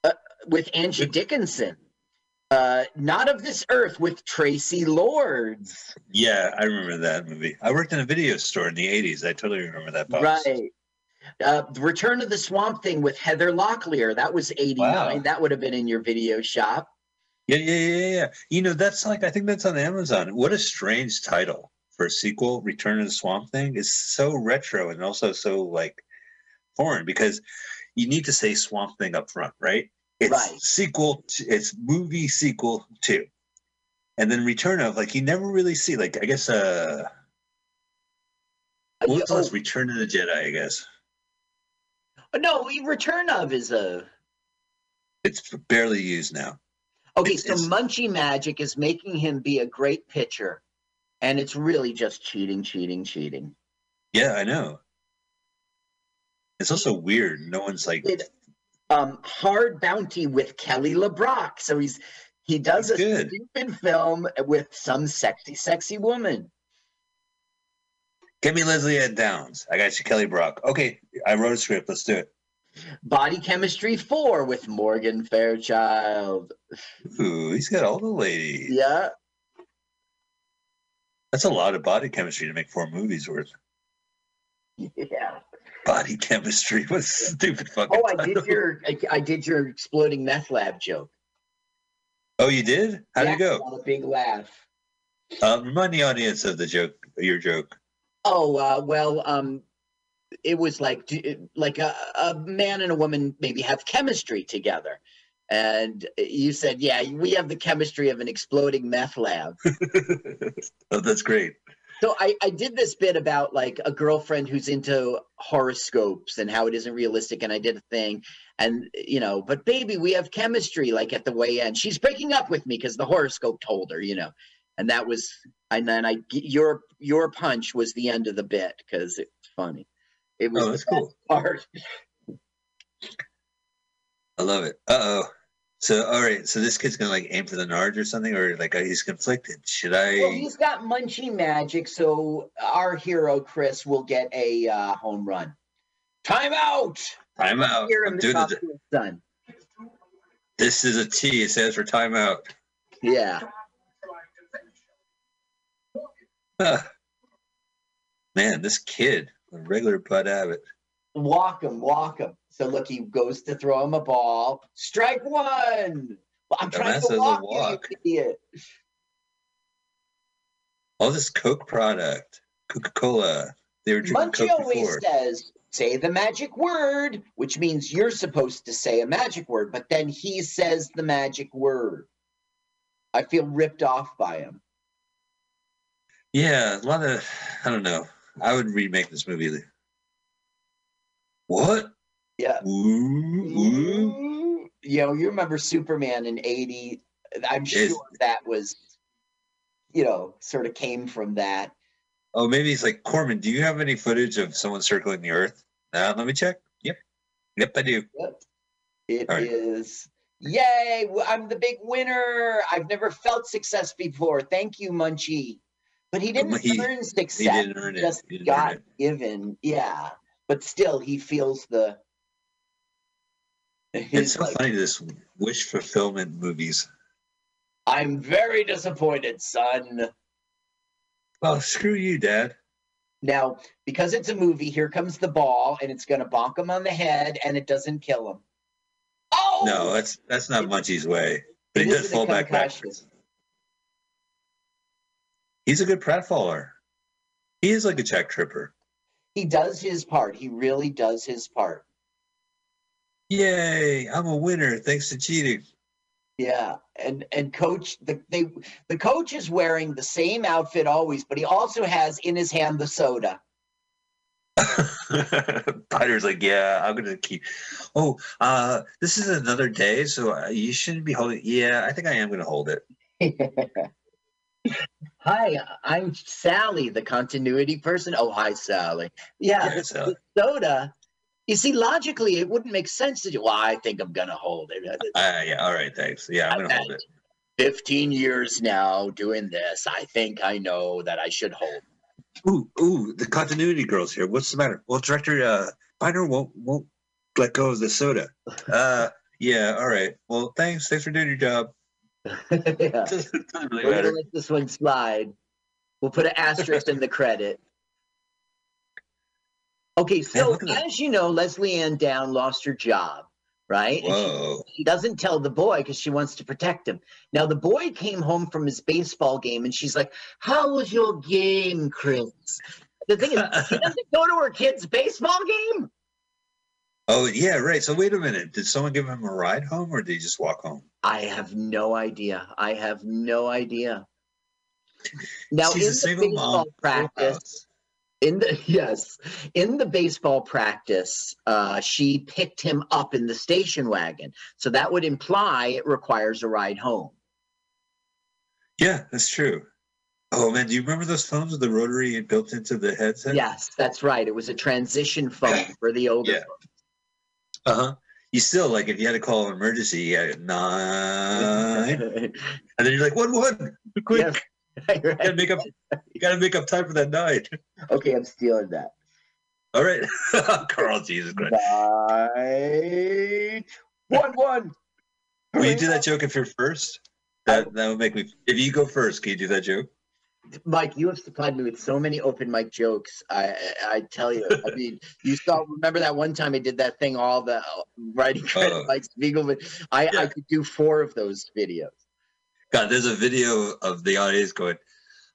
uh, with angie dickinson uh not of this earth with traci lords Yeah, I remember that movie. I worked in a video store in the '80s. I totally remember that. Pops. right uh the return of the swamp thing with heather locklear that was 89 Wow. that would have been in your video shop yeah, yeah, yeah, yeah. You know, that's like I think that's on Amazon. What a strange title for a sequel. Return of the Swamp Thing is so retro and also so like foreign because you need to say Swamp Thing up front, right? It's Right. sequel. To, it's movie sequel two, and then Return of like you never really see like I guess uh. What was the Oh, Return of the Jedi? I guess no return of is a it's barely used now. Okay, It's- so it's- Munchie Magic is making him be a great pitcher, and it's really just cheating, cheating, cheating. Yeah, I know. It's also weird. No one's like, Did um, Hard Bounty with Kelly LeBrock, so he's he does That's a good. stupid film with some sexy, sexy woman. Give me Lesley-Anne Downs. I got you, Kelly Brock. Okay, I wrote a script. Let's do it. Body Chemistry Four with Morgan Fairchild. Ooh, he's got all the ladies. Yeah, That's a lot of body chemistry to make four movies worth. yeah. Body chemistry. A stupid fucking. Oh, I did your I, I did your exploding meth lab joke. Oh, you did? How'd Yeah, it go? A big laugh. Um, remind the audience of the joke. Your joke. Oh uh, well, um, it was like like a, a man and a woman maybe have chemistry together, and you said, "Yeah, we have the chemistry of an exploding meth lab." oh, that's great. so I, I did this bit about like a girlfriend who's into horoscopes and how it isn't realistic, and I did a thing, and you know, but baby, we have chemistry. Like at the way end, she's breaking up with me because the horoscope told her, you know, and that was, and then I your your punch was the end of the bit because it's funny. It was Oh, that's cool. part. I love it. Uh oh. So, all right. So this kid's gonna like aim for the Nards or something, or like he's conflicted. Should I? Well, he's got munchie magic, so our hero Chris will get a uh, home run. Time out. Time out. Hear I'm him doing the, son. this is a T. It says for timeout. Yeah. Huh. Man, this kid. A regular Bud Abbott. Walk him, walk him. So look, he goes to throw him a ball. Strike one. Well, I'm trying to walk, walk. you idiot. All this Coke product, Coca Cola. They were drinking Munchie Coke always before. says, say the magic word, which means you're supposed to say a magic word, but then he says the magic word. I feel ripped off by him. Yeah, a lot of I don't know. I would remake this movie. What? Yeah. Ooh, ooh. You know, you remember Superman in 80. I'm sure Yes. that was, you know, sort of came from that. Oh, maybe he's like Corman. Do you have any footage of someone circling the Earth? Uh, let me check. Yep, yep, I do. Yep. It right. is. Yay! I'm the big winner. I've never felt success before. Thank you, Munchie. But he didn't He- earn He didn't earn it. just He earn got it. given. Yeah, but still, he feels the. It's He's so like, funny this wish fulfillment movies. I'm very disappointed, son. Well, screw you, Dad. Now, because it's a movie, here comes the ball, and it's going to bonk him on the head, and it doesn't kill him. Oh No, that's that's not Munchie's way. But he does fall back backwards. He's a good pratfaller. He is like a check tripper. He does his part. He really does his part. Yay! I'm a winner thanks to cheating. Yeah, and and coach the they the coach is wearing the same outfit always, but he also has in his hand the soda. Potter's like, yeah, I'm gonna keep. Oh, uh, this is another day, so uh, you shouldn't be holding. Yeah, I think I am gonna hold it. Hi, I'm Sally, the continuity person. Oh, hi, Sally. Yeah, Yeah, Sally. the soda. You see, logically, it wouldn't make sense to do. Well, I think I'm gonna hold it. Uh, yeah, all right, thanks. Yeah, I'm gonna hold it. 15 years now doing this. I think I know that I should hold. Ooh, ooh, the continuity girls here. What's the matter? Well, director uh Byner won't won't let go of the soda. Uh yeah, all right. Well, thanks. Thanks for doing your job. yeah. We're gonna let this one slide. We'll put an asterisk in the credit. Okay, so look at that. as you know, Lesley-Anne Down lost her job, right? And she- Whoa. she doesn't tell the boy because she wants to protect him. Now the boy came home from his baseball game and she's like, How was your game, Chris? The thing is, she doesn't go to her kid's baseball game. Oh yeah, right. So wait a minute. Did someone give him a ride home or did he just walk home? I have no idea. I have no idea. Now She's in a the single baseball mom. practice, in the yes, in the baseball practice, uh, she picked him up in the station wagon. So that would imply it requires a ride home. Yeah, that's true. Oh man, do you remember those phones with the rotary built into the headset? Yes, that's right. It was a transition phone for the older. Yeah. Uh huh. You still like if you had to call an emergency, you had nine, and then you're like, one one, quick, Yes, you gotta make up, you gotta make up time for that night. okay, I'm stealing that. All right, Carl, Jesus Christ. Bye. One one. Will you do that joke if you're first? That that would make me. If you go first, can you do that joke? Mike, you have supplied me with so many open mic jokes. I I, I tell you, I mean, you saw. Remember that one time I did that thing, all the uh, writing credit, Oh. Mike Spiegelman. I I Yeah. could do four of those videos. God, there's a video of the audience going,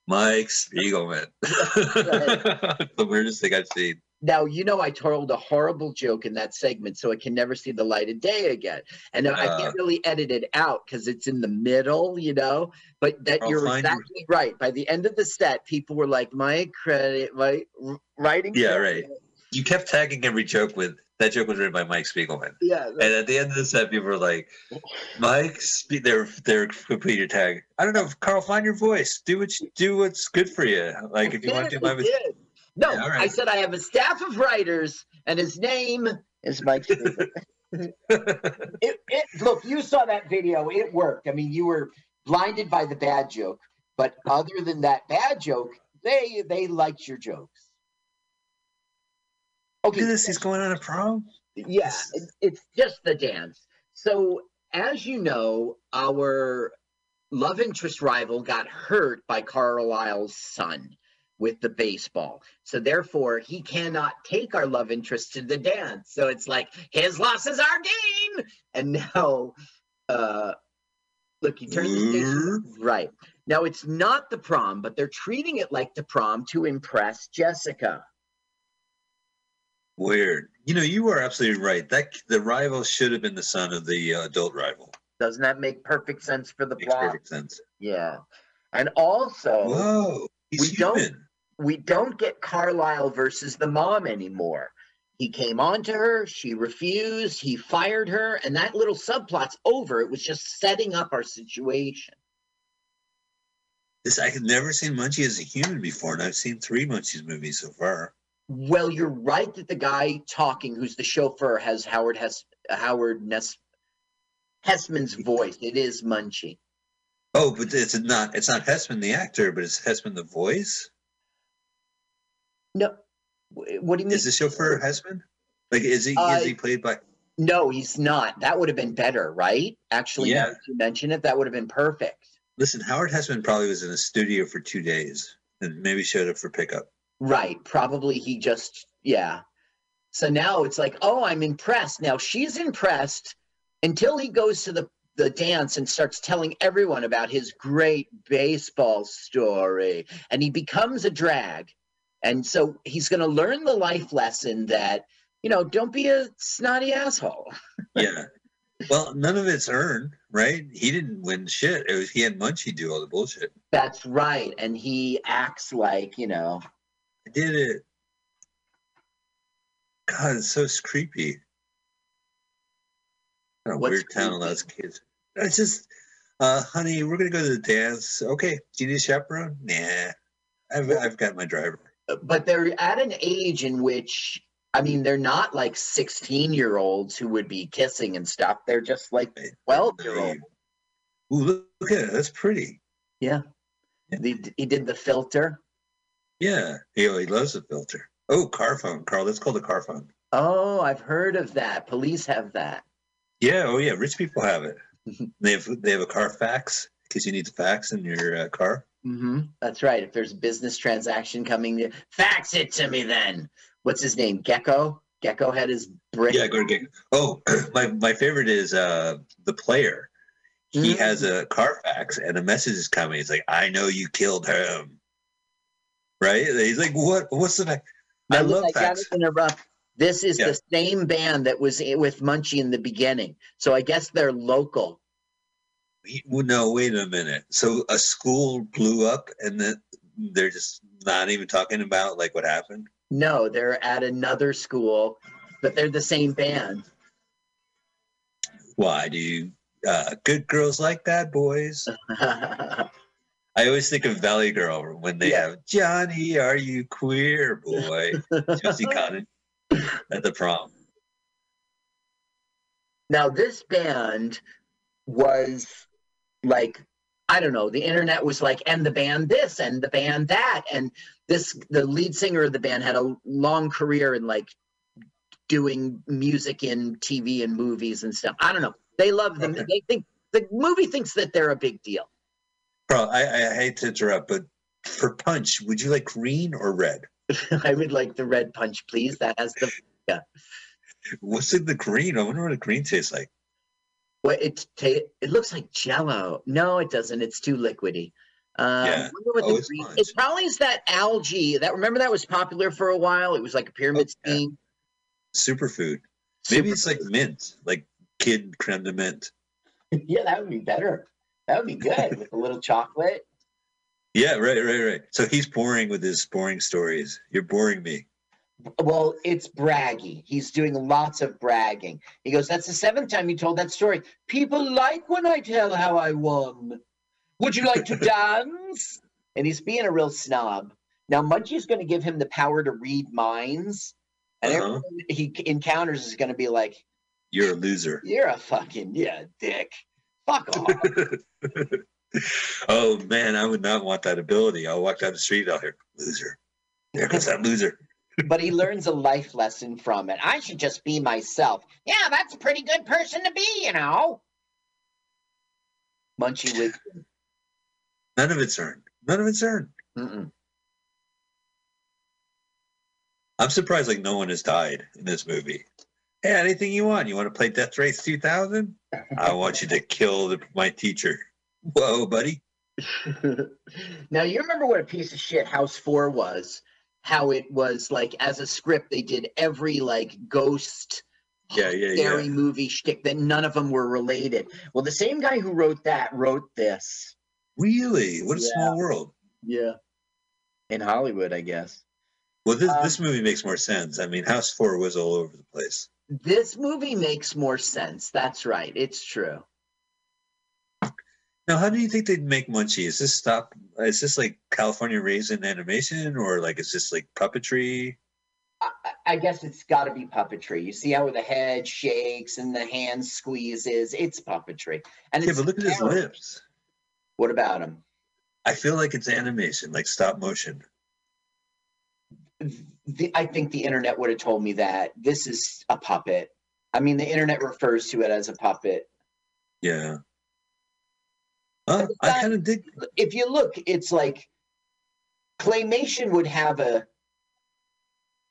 Mike Spiegelman. the weirdest thing I've seen. Now you know I told a horrible joke in that segment, so it can never see the light of day again. And I Uh. can't really edit it out because it's in the middle, you know. But that I'll you're find you- exactly right. By the end of the set, people were like, "My credit, my writing." Yeah, credit." right. You kept tagging every joke with that joke was written by Mike Spiegelman. Yeah, And at the end of the set, people were like, Mike, they're they're complete your tag. I don't know, Carl, find your voice. Do what you, do what's good for you. Like if you want to do my did. No, Yeah, all I said I have a staff of writers, and his name is Mike. Spiegelman. it, it, look, you saw that video. It worked. I mean, you were blinded by the bad joke, but other than that bad joke, they they liked your jokes. Look at this, he's going on a prom. Yeah, it- it's just the dance. So, as you know, our love interest rival got hurt by Carlisle's son. with the baseball. So therefore, he cannot take our love interest to the dance. So it's like his loss is our gain. And now, uh, look, he turns the station right. Now it's not the prom, but they're treating it like the prom to impress Jessica. Weird. You know, you are absolutely right. That the rival should have been the son of the uh, adult rival. Doesn't that make perfect sense for the Makes plot? perfect sense. Yeah. And also, Whoa, he's we don't human. we don't get Carlisle versus the mom anymore. He came on to her, she refused, he fired her, and that little subplot's over. It was just setting up our situation. This I had never seen Munchie as a human before, and I've seen three Munchies movies so far. Well, you're right that the guy talking, who's the chauffeur, has Howard Hess Howard Ness Hesseman's voice. It is Munchie. Oh, but it's not it's not Hesseman the actor, but it's Hesseman the voice. No, what do you mean? Is the chauffeur Hesseman? Like, is he Uh, is he played by? No, he's not. That would have been better, right? Actually, Yeah. you mention it, that would have been perfect. Listen, Howard Hesseman probably was in a studio for two days and maybe showed up for pickup. Right. Probably he just, yeah. So now it's like, oh, I'm impressed. Now she's impressed until he goes to the, the dance and starts telling everyone about his great baseball story. And he becomes a drag. And so he's going to learn the life lesson that, you know, don't be a snotty asshole. Yeah. well, none of it's earned, right? He didn't win shit. It was he had Munchie do all the bullshit. That's right. And he acts like, you know, did it. God, it's so creepy. What a What's weird town allows kids. It's just, uh, honey, we're gonna go to the dance. Okay, do you need a chaperone? Nah, I've I've got my driver. but they're at an age in which I mean they're not like 16 year olds who would be kissing and stuff. They're just like 12 year olds. Ooh, look, look at it. That's pretty. Yeah. He, he did the filter. Yeah, he, he loves the filter. Oh, car phone, Carl. That's called a car phone. Oh, I've heard of that. Police have that. Yeah. Oh, yeah. Rich people have it. they have they have a car fax because you need the fax in your uh, car. hmm That's right. If there's a business transaction coming, fax it to me then. What's his name? Gekko? Gekko had his brick. Yeah, go to get. Oh, my my favorite is uh the player. He Mm. has a car fax and a message is coming. It's like, I know you killed him. Right? He's like, what? What's the next? I love I fax. interrupt. This is Yeah. the same band that was with Munchie in the beginning. So I guess they're local. Well, No, wait a minute. So a school blew up and then they're just not even talking about like what happened. No, they're at another school, but they're the same band. Why do you? Uh, good girls like bad boys. I always think of Valley Girl when they have Johnny, are you queer, boy? Josie Cotton at the prom. Now, this band was like, I don't know, the internet was like, and the band this and the band that. And this, the lead singer of the band had a long career in like doing music in TV and movies and stuff. I don't know. They love them. They think the movie thinks that they're a big deal. Carl, I, I hate to interrupt, but for punch, would you like green or red? I would like the red punch, please. That has the, yeah. What's in the green? I wonder what the green tastes like. Well, it ta- it looks like Jello. No, it doesn't. It's too liquidy. Um, Yeah. What Oh, it's green- punch. probably is that algae. That remember that was popular for a while. It was like a pyramid scheme. Superfood. Maybe it's like mint, like kid creme de mint. yeah, that would be better. That would be good with a little chocolate. Yeah, right, right, right. So he's boring with his boring stories. You're boring me. Well, it's braggy. He's doing lots of bragging. He goes, "That's the seventh time you told that story. People like when I tell how I won. Would you like to dance?" And he's being a real snob. Now, Munchie's going to give him the power to read minds, and Uh-huh. everyone he encounters is going to be like, You're a loser. "You're a fucking yeah, dick. Fuck off." oh man, I would not want that ability. I'll walk down the street out here, loser. There goes that loser. but he learns a life lesson from it. I should just be myself. Yeah, that's a pretty good person to be, you know. Munchie with None of it's earned. None of it's earned. Mm-mm. I'm surprised like no one has died in this movie. Hey, anything you want? You want to play Death Race 2000? I want you to kill the, my teacher. Whoa, buddy. now you remember what a piece of shit House Four was? How it was like as a script they did every like ghost Yeah, yeah, scary yeah. movie shtick that none of them were related. Well, the same guy who wrote that wrote this. Really? What a Yeah. small world. Yeah. In Hollywood, I guess. Well, this Um, this movie makes more sense. I mean, House Four was all over the place. This movie makes more sense. That's right. It's true. Now, how do you think they'd make Munchie? Is this stop? Is this like California raisin animation, or like is this like puppetry? I- I guess it's got to be puppetry. You see how the head shakes and the hand squeezes. It's puppetry. And Yeah, but look at his lips. What about him? I feel like it's animation, like stop motion. The, I think the internet would have told me that this is a puppet. I mean, the internet refers to it as a puppet. Yeah. Uh, I kind of dig. If you look, it's like claymation would have a.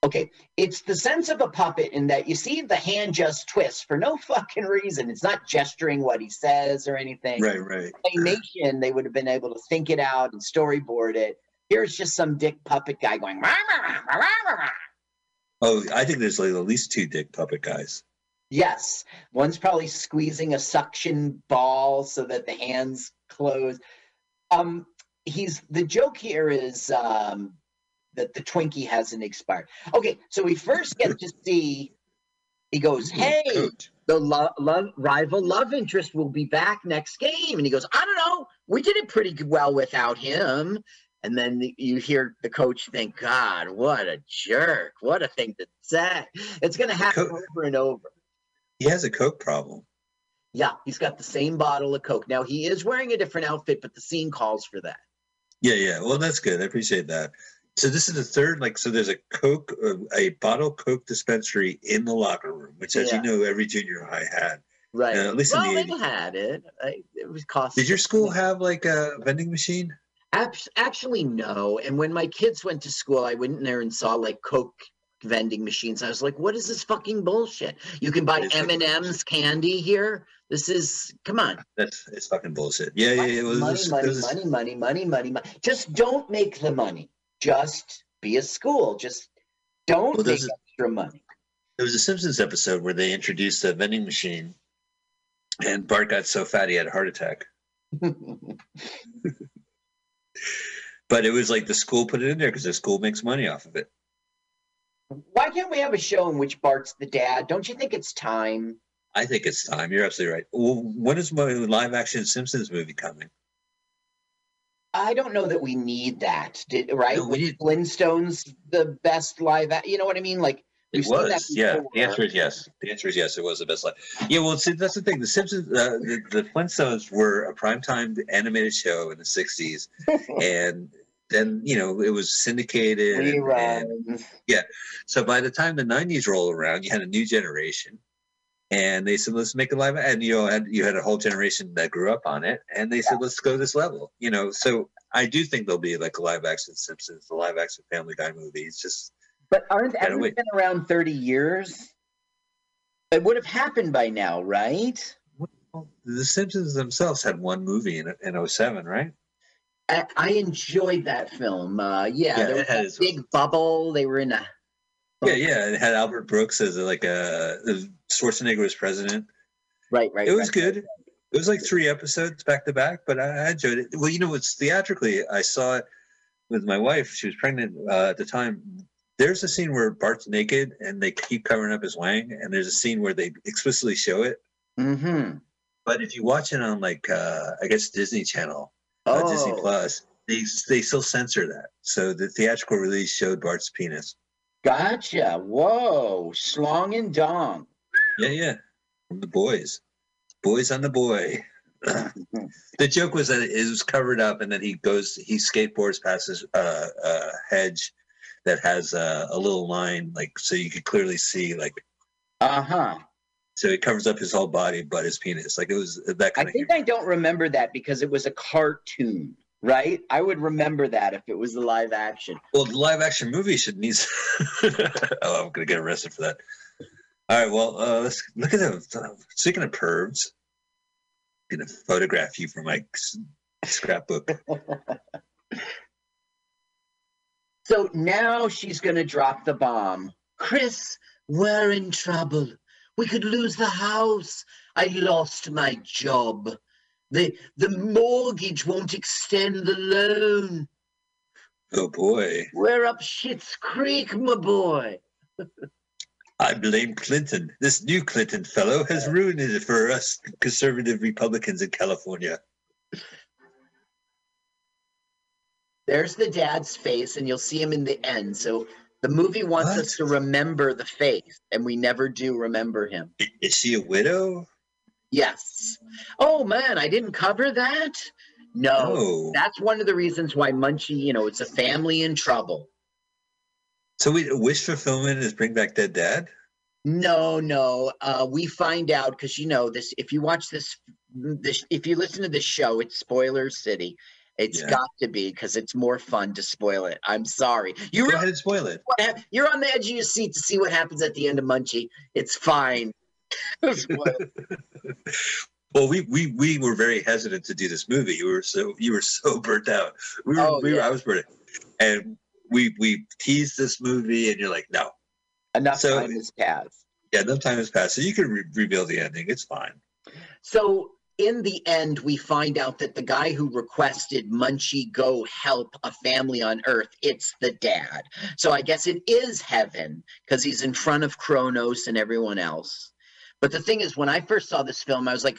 Okay, it's the sense of a puppet in that you see the hand just twist for no fucking reason. It's not gesturing what he says or anything. Right, right. Claymation, they would have been able to think it out and storyboard it. Here's just some dick puppet guy going. "Rah, rah, rah, rah, rah, rah." Oh, I think there's like at least two dick puppet guys. Yes, one's probably squeezing a suction ball so that the hands close. Um, he's the joke here is um, that the Twinkie hasn't expired. Okay, so we first get to see. He goes, "Hey, the lo- love rival love interest will be back next game," and he goes, "I don't know. We did it pretty well without him." And then the- you hear the coach think, "God, what a jerk! What a thing to say!" It's going to happen over and over. He has a coke problem. Yeah, he's got the same bottle of Coke. Now he is wearing a different outfit, but the scene calls for that. Yeah, yeah. Well, that's good. I appreciate that. So this is the third, like, so there's a Coke, uh, a bottle Coke dispensary in the locker room, which, as Yeah. you know, every junior high had. Right. Uh, at least well, in the they 80s. had it. I, it was cost. Did your school have like a vending machine? Actually, no. And when my kids went to school, I went in there and saw like Coke vending machines. I was like, "What is this fucking bullshit? You can buy M and M's candy here. This is come on, That's it's fucking bullshit. Yeah, yeah. yeah. It was, money, money, was- money, money, money, money, money. Just don't make the money. Just be a school. Just don't Well, make a- extra money. There was a Simpsons episode where they introduced a vending machine, and Bart got so fat he had a heart attack. But it was like the school put it in there because the school makes money off of it. Why can't we have a show in which Bart's the dad? Don't you think it's time? I think it's time. You're absolutely right. Well, when is my live action Simpsons movie coming? I don't know that we need that, did, right? No, Flintstones the best live? You know what I mean? Like It we've seen that was, yeah. The answer is yes. The answer is yes. It was the best live. Yeah, well, see, that's the thing. The Simpsons, uh, the, the Flintstones were a primetime animated show in the '60s, and then you know it was syndicated. and- and- Yeah. So by the time the '90s roll around, you had a new generation, and they said, "Let's make a live." And you know, had you had a whole generation that grew up on it, and they said, "Let's go this level." You know, so I do think there'll be like a live action Simpsons, the live action Family Guy movie. It's just But aren't hasn't wait. been around thirty years? It would have happened by now, right? the Simpsons themselves had one movie in in 07, right? I, I enjoyed that film. Uh, yeah, Yeah, there was its- big bubble. They were in a Yeah, yeah. It had Albert Brooks as like a Schwarzenegger was president. right, right. It was right. good. It was like three episodes back to back, but I, I enjoyed it. Well, you know, it's theatrically. I saw it with my wife. She was pregnant uh, at the time. There's a scene where Bart's naked and they keep covering up his wang, and there's a scene where they explicitly show it. Mm-hmm. But if you watch it on like uh, I guess Disney Channel, uh, Disney Oh. Plus, they they still censor that. So the theatrical release showed Bart's penis. Gotcha. Whoa, slong and dong. Yeah, yeah. From the boys. Boys on the boy. the joke was that it was covered up and then he goes he skateboards past this uh, uh, hedge that has uh, a little line like so you could clearly see like Uh huh. so it covers up his whole body but his penis like it was that I kind of I think I don't remember that because it was a cartoon, right? I would remember that if it was the live action. Well, the live action movie should need. oh, I'm gonna get arrested for that. All right. Well, uh, let's look at them. Speaking of pervs, I'm gonna photograph you for my scrapbook. So now she's going to drop the bomb. Chris, we're in trouble. We could lose the house. I lost my job. The the mortgage won't extend the loan. Oh boy. We're up shit's creek, my boy. I blame Clinton. This new Clinton fellow has ruined it for us conservative Republicans in California. There's the dad's face, and you'll see him in the end. So the movie wants What? us to remember the face, and we never do remember him. Is she a widow? Yes. Oh man, I didn't cover that. No, No. that's one of the reasons why Munchie, you know, it's a family in trouble. So we wish fulfillment is bring back dead dad. No, no. Uh, we find out because you know this. If you watch this, this, if you listen to this show, it's spoiler city. It's Yeah. got to be because it's more fun to spoil it. I'm sorry. You go really, ahead and spoil it. You're on the edge of your seat to see what happens at the end of Munchie. It's fine. Well, we, we we were very hesitant to do this movie. You were so you were so burnt out. We were, Oh, we were. I was burnt out. And we we teased this movie, and you're like, no, Enough So- time has passed. yeah, enough time has passed, so you can re- reveal the ending. It's fine. So in the end, we find out that the guy who requested Munchie go help a family on Earth, it's the dad. So I guess it is heaven because he's in front of Kronos and everyone else. But the thing is, when I first saw this film, I was like,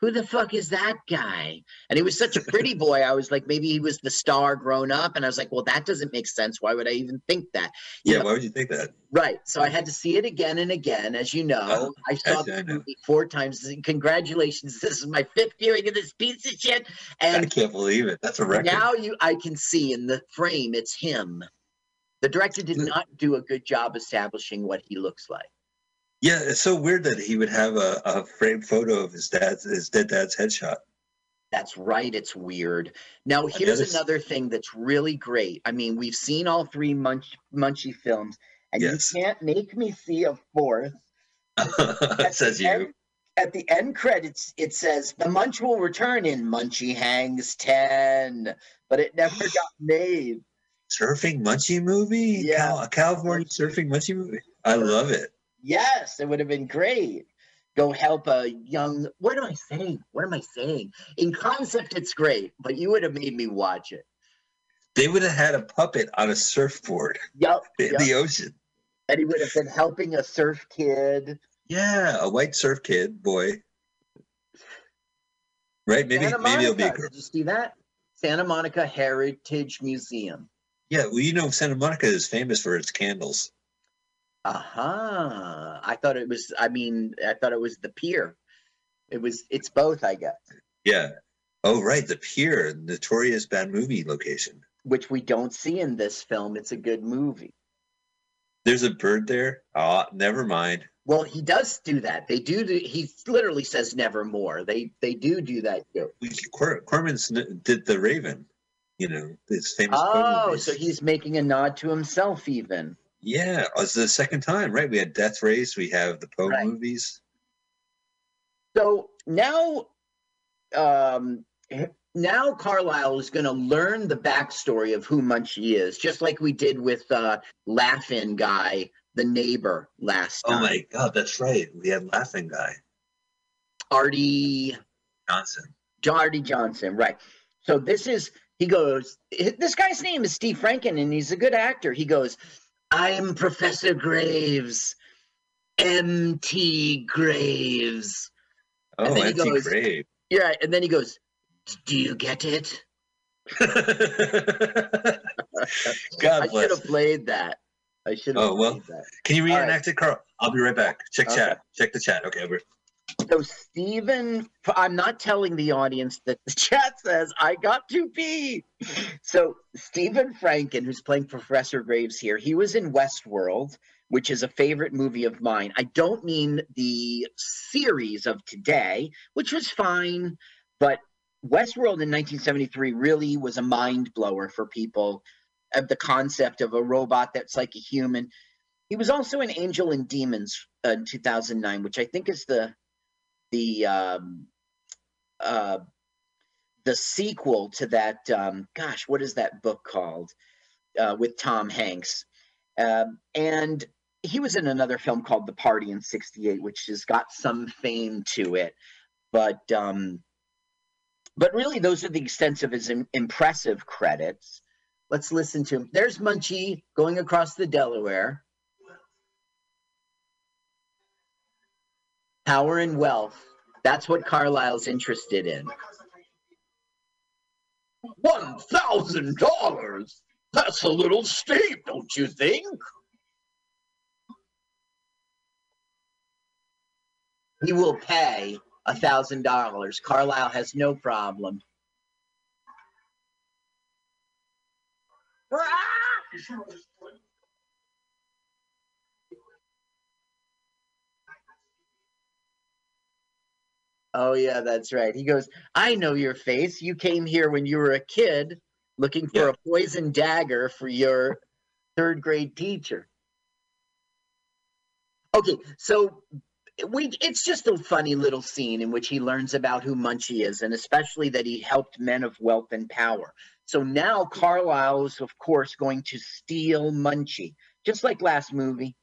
who the fuck is that guy? And he was such a pretty boy. I was like, maybe he was the star grown up. And I was like, well, that doesn't make sense. Why would I even think that? You Yeah, know, why would you think that? Right. So I had to see it again and again. As you know, Oh, I saw the movie four times. Congratulations. This is my fifth viewing of this piece of shit. And I can't believe it. That's a record. now you I can see in the frame it's him. The director did not do a good job establishing what he looks like. Yeah, it's so weird that he would have a, a framed photo of his dad's his dead dad's headshot. That's right. It's weird. Now, here's another thing that's really great. I mean, we've seen all three Munch, Munchie films, and Yes. you can't make me see a fourth. Says you. end- at the end credits, it says the Munch will return in Munchie Hangs 10, but it never got made. Surfing Munchie movie? Yeah. Cal- a California surfing Munchie movie? I love it. Yes, it would have been great. Go help a young. What am I saying? What am I saying? In concept, it's great, but you would have made me watch it. They would have had a puppet on a surfboard Yup. in yup. the ocean. And he would have been helping a surf kid. Yeah, a white surf kid boy. Right? Maybe Santa maybe it'll be a girl. Did you see that? Santa Monica Heritage Museum. Yeah, well, you know, Santa Monica is famous for its candles. Aha. I thought it was, I mean, I thought it was the pier. It was, it's both, I guess, Yeah. Oh, right, the pier, notorious bad movie location. which we don't see in this film. It's a good movie. There's a bird there. Oh, never mind. Well, he does do that. They do. do he literally says nevermore. They they do do that. Cor- Corman's did the Raven. You know, his famous. Oh, so he's making a nod to himself, even. Yeah, it's the second time, right? We had Death Race. We have the Poe Right. movies. So now, um, now Carlisle is going to learn the backstory of who Munchie is, just like we did with uh, Laugh-In guy, the neighbor last Oh time. my God, that's right. We had Laughing Guy Arte Johnson. Arte Johnson, right? So this is he goes. This guy's name is Steve Franken, and he's a good actor. He goes, "I'm Professor Graves, M.T. Graves." Oh, And then he empty goes- grave. Yeah, and then he goes, "Do you get it?" God I should have played that. I should have Oh, well, that. Can you All right. reenact it, Carl? I'll be right back. Check Okay. chat. Check the chat. Okay, over. So Stephen, I'm not telling the audience that the chat says I got to pee. So Stephen Franken, who's playing Professor Graves here, he was in Westworld, which is a favorite movie of mine. I don't mean the series of today, which was fine, but Westworld in 1973 really was a mind blower for people of the concept of a robot that's like a human. He was also in Angel and Demons uh, in 2009, which I think is the the um, uh, the sequel to that. Um, gosh, what is that book called? Uh, with Tom Hanks, um, and he was in another film called The Party in '68, which has got some fame to it, but um, but really, those are the extent of his im- impressive credits. Let's listen to him. There's Munchie going across the Delaware. Power and wealth. That's what Carlisle's interested in. One thousand dollars? That's a little steep, don't you think? He will pay a thousand dollars. Carlisle has no problem. Oh yeah, that's right. He goes, I know your face. You came here when you were a kid looking for a poison dagger for your third grade teacher. Okay, so we it's just a funny little scene in which he learns about who Munchie is, and especially that he helped men of wealth and power. So now Carlisle is, of course, going to steal Munchie, just like last movie.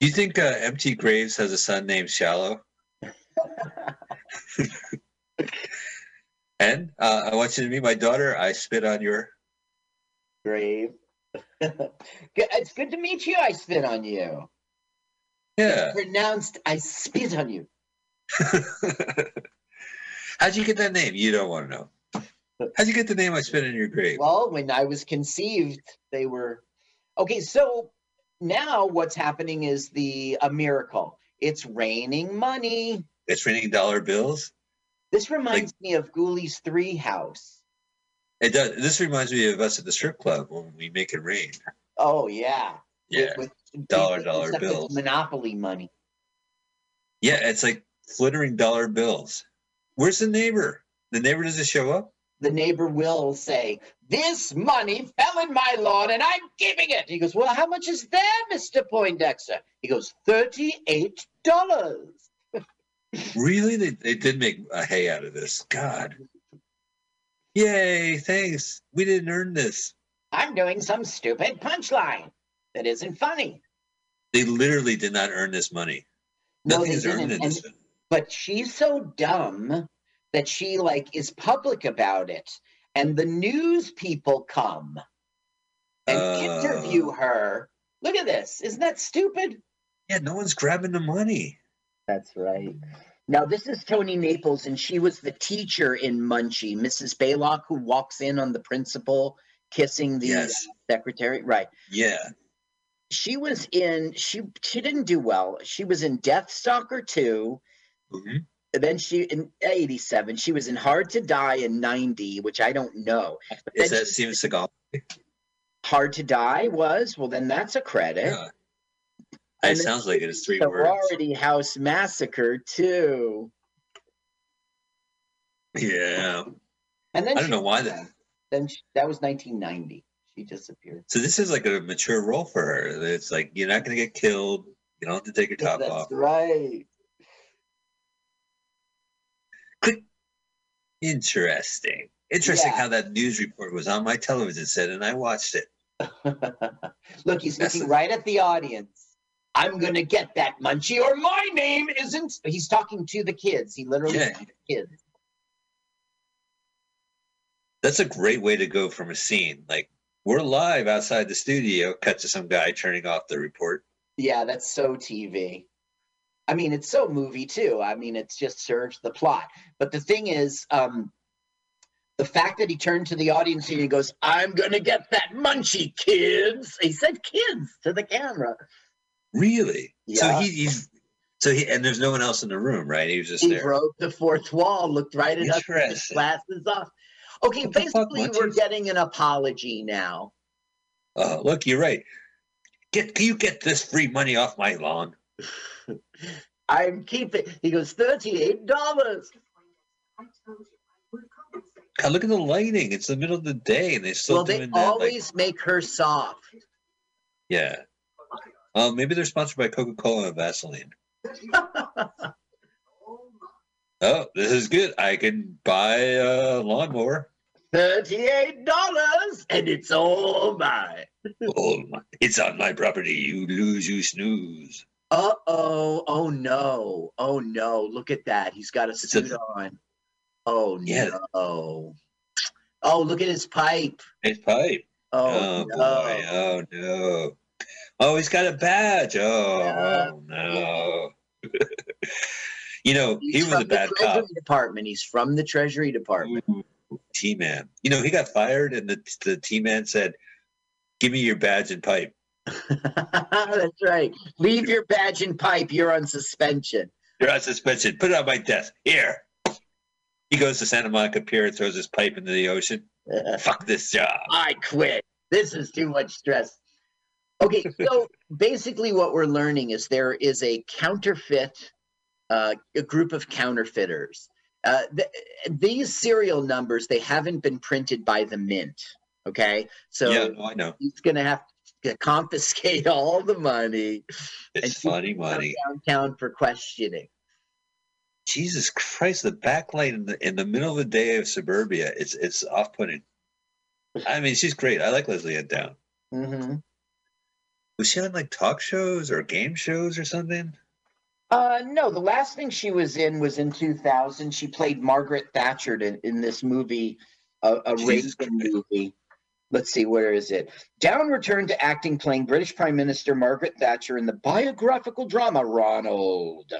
Do you think uh, Empty Graves has a son named Shallow? and uh, I want you to meet my daughter. I spit on your grave. it's good to meet you. I spit on you. Yeah. It's pronounced I spit on you. How'd you get that name? You don't want to know. How'd you get the name I spit on your grave? Well, when I was conceived, they were okay. So now what's happening is the a miracle. It's raining money. It's raining dollar bills. This reminds me of Ghoulies Three House. It does. This reminds me of us at the strip club when we make it rain. Oh yeah. Yeah. With, with dollar dollar bills. Monopoly money. Yeah, it's like flittering dollar bills. Where's the neighbor? The neighbor doesn't show up. The neighbor will say, "This money fell in my lawn, and I'm giving it." He goes, "Well, how much is there, Mister Poindexter?" He goes, 38 dollars." Really? They, they did make a hay out of this. God. Yay, thanks. We didn't earn this. I'm doing some stupid punchline that isn't funny. They literally did not earn this money. No, Nothing they is earned didn't. in And, this film. but she's so dumb that she like is public about it, and the news people come and Uh. interview her. Look at this. Isn't that stupid? Yeah, no one's grabbing the money. That's right. Now this is Toni Naples, and she was the teacher in Munchie, Mrs. Baylock, who walks in on the principal kissing the Yes. secretary. Right. Yeah. She was in. She she didn't do well. She was in Deathstalker two. Mhm. And then she in 87 she was in hard to die in 90 which i don't know Is that Steven Seagal? hard to die was well then that's a credit Yeah. It sounds like it is three the words. Sorority house massacre too Yeah. and then I don't know why that. then she, that was 1990 she disappeared So this is like a mature role for her. It's like you're not going to get killed. You don't have to take your top off. that's off. right Interesting. Interesting Yeah. how that news report was on my television set, and I watched it. look he's That's looking right at the audience i'm gonna get that munchie or my name isn't he's talking to the kids he literally Yeah. kids That's a great way to go from a scene. Like we're live outside the studio. Cut to some guy turning off the report. Yeah, that's so TV. I mean, it's so movie too. I mean, it just serves the plot. But the thing is, um, the fact that he turned to the audience and he goes, "I'm gonna get that munchie, kids." He said "kids" to the camera. Really? So Yeah. he, he's so he and there's no one else in the room, right? He was just He there. broke the fourth wall, looked right at us, his glasses off. Okay, What basically, we're getting an apology now. Oh, look, you're right. Get can you get this free money off my lawn? I'm keeping. He goes thirty-eight dollars. God, look at the lighting. It's the middle of the day, and they're still well, they that. like- always make her soft. yeah. Uh, maybe they're sponsored by Coca Cola and Vaseline. Oh, this is good. I can buy a lawnmower. Thirty-eight dollars, and it's all mine. Oh, my- it's on my property. You lose, you snooze. Uh oh! Oh no! Oh no! Look at that. He's got a a- suit on. Oh Yeah. no! Oh, look at his pipe. His pipe. Oh, Oh, no! boy. Oh no. Oh, he's got a badge. Oh, Yeah. oh, no. you know, He's he was a bad Treasury cop. Department. He's from the Treasury Department. T Man. You know, he got fired, and the the T Man said, "Give me your badge and pipe." That's right. Leave your badge and pipe. You're on suspension. You're on suspension. Put it on my desk. Here. He goes to Santa Monica Pier and throws his pipe into the ocean. Fuck this job. I quit. This is too much stress. Okay, so basically, what we're learning is there is a counterfeit, uh, a group of counterfeiters. Uh, th- these serial numbers they haven't been printed by the mint. Okay, so yeah, no, I know. he's gonna have to confiscate all the money and It's funny money. downtown for questioning. Jesus Christ, the backlight in the in the middle of the day of suburbia, it's it's off putting. I mean, she's great. I like Lesley-Anne Down. Mm-hmm. Was she on like talk shows or game shows or something? Uh, no, the last thing she was in was in 2000. She played Margaret Thatcher in, in this movie, a, a Reagan movie. Let's see, where is it? Down returned to acting, playing British Prime Minister Margaret Thatcher in the biographical drama Ronald.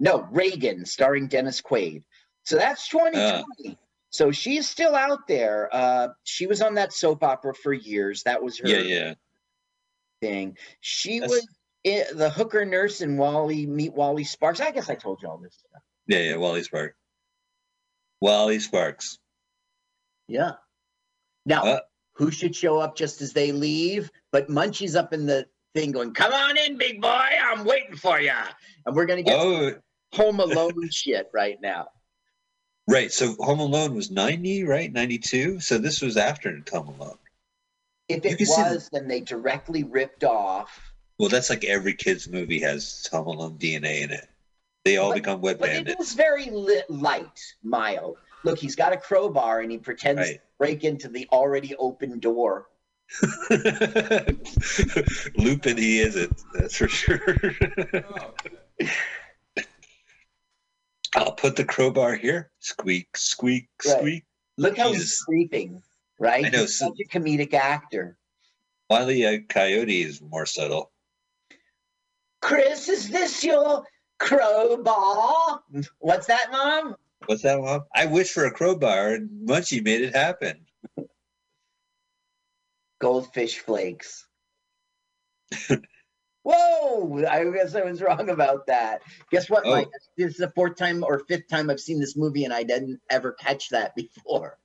No, Reagan, starring Dennis Quaid. So that's 2020. so she's still out there. Uh, she was on that soap opera for years. That was her Yeah, yeah. Thing. She That's- was i the hooker nurse in Wally Meet Wally Sparks. I guess I told you all this stuff. Yeah, yeah, Wally Sparks. Wally Sparks. Yeah. Now, Uh, who should show up just as they leave? But Munchie's up in the thing going, "Come on in, big boy. I'm waiting for you." And we're gonna get oh, Home Alone shit right now. right. So Home Alone was 90, right? 92. So this was after Home Alone. If You it can see the- was, then they directly ripped off. Well, that's like every kid's movie has Home Alone DNA in it. They all But- become wet But it bandits. is very lit, light, mild. Look, he's got a crowbar and he pretends Right. to break into the already open door. Lupin, he isn't. That's for sure. I'll put the crowbar here. Squeak, squeak, Right. squeak. Look how Jesus. he's creeping, right? I know, He's such a comedic actor. Wiley uh, Coyote is more subtle. Chris, is this your crowbar? What's that, Mom? What's that, Mom? I wish for a crowbar, and Munchie made it happen. Goldfish flakes. Whoa! I guess I was wrong about that. Guess what, Oh. Mike? This is the fourth time or fifth time I've seen this movie, and I didn't ever catch that before.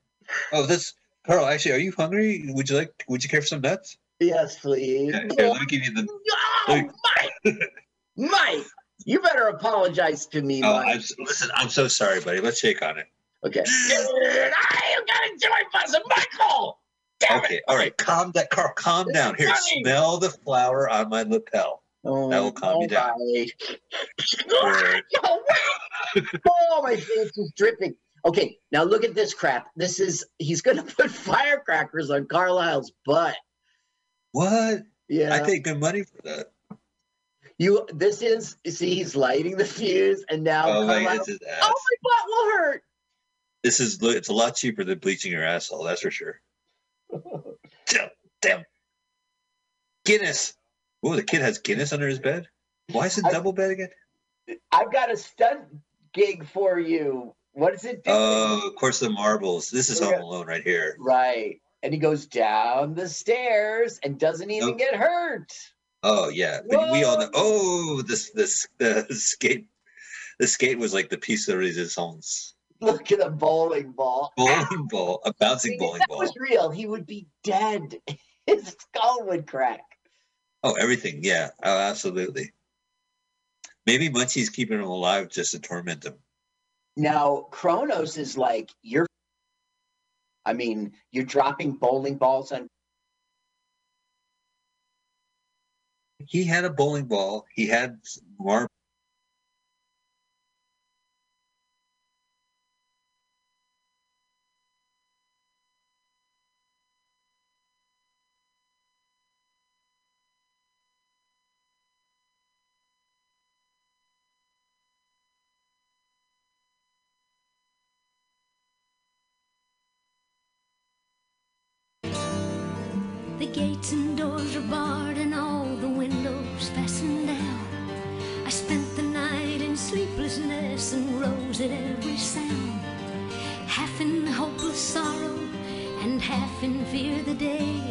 Oh, this Carl. Actually, are you hungry? Would you like? Would you care for some nuts? Yes, please. Yeah, here, let me give you the. Oh, Mike! Mike, you better apologize to me, Oh, Mike. I'm, listen, I'm so sorry, buddy. Let's shake on it. Okay. I got a joy buzzer, Michael. Damn Okay, all right. Calm that, Carl. Calm This down. Here, funny. smell the flour on my lapel. Oh, That will calm you down. Oh, oh alright. Word. oh, my face is dripping. Okay, now look at this crap. This is he's gonna put firecrackers on Carlisle's butt. What? Yeah, I take good money for that. you. This is you see, he's lighting the fuse, and now Oh my, Carlisle, this is oh, my butt will hurt. This is it's a lot cheaper than bleaching your asshole. That's for sure. damn, damn. Guinness. Oh, the kid has Guinness under his bed. Why is it I- double bed again? I've got a stunt gig for you. What does it do? Oh, of course, the marbles. This is Home Alone right here. right, and he goes down the stairs and doesn't even Nope. get hurt. Oh yeah, but we all know. Oh, this this the skate. The skate was like the piece de resistance. Look at a bowling ball. Bowling ball, a bouncing bowling that ball. was real, he would be dead. His skull would crack. Oh, everything. Yeah. Oh, absolutely. Maybe Munchie's keeping him alive just to torment him. Now, Kronos is like, you're I mean, you're dropping bowling balls on He had a bowling ball. He had marbles. Sorrow and half in fear the day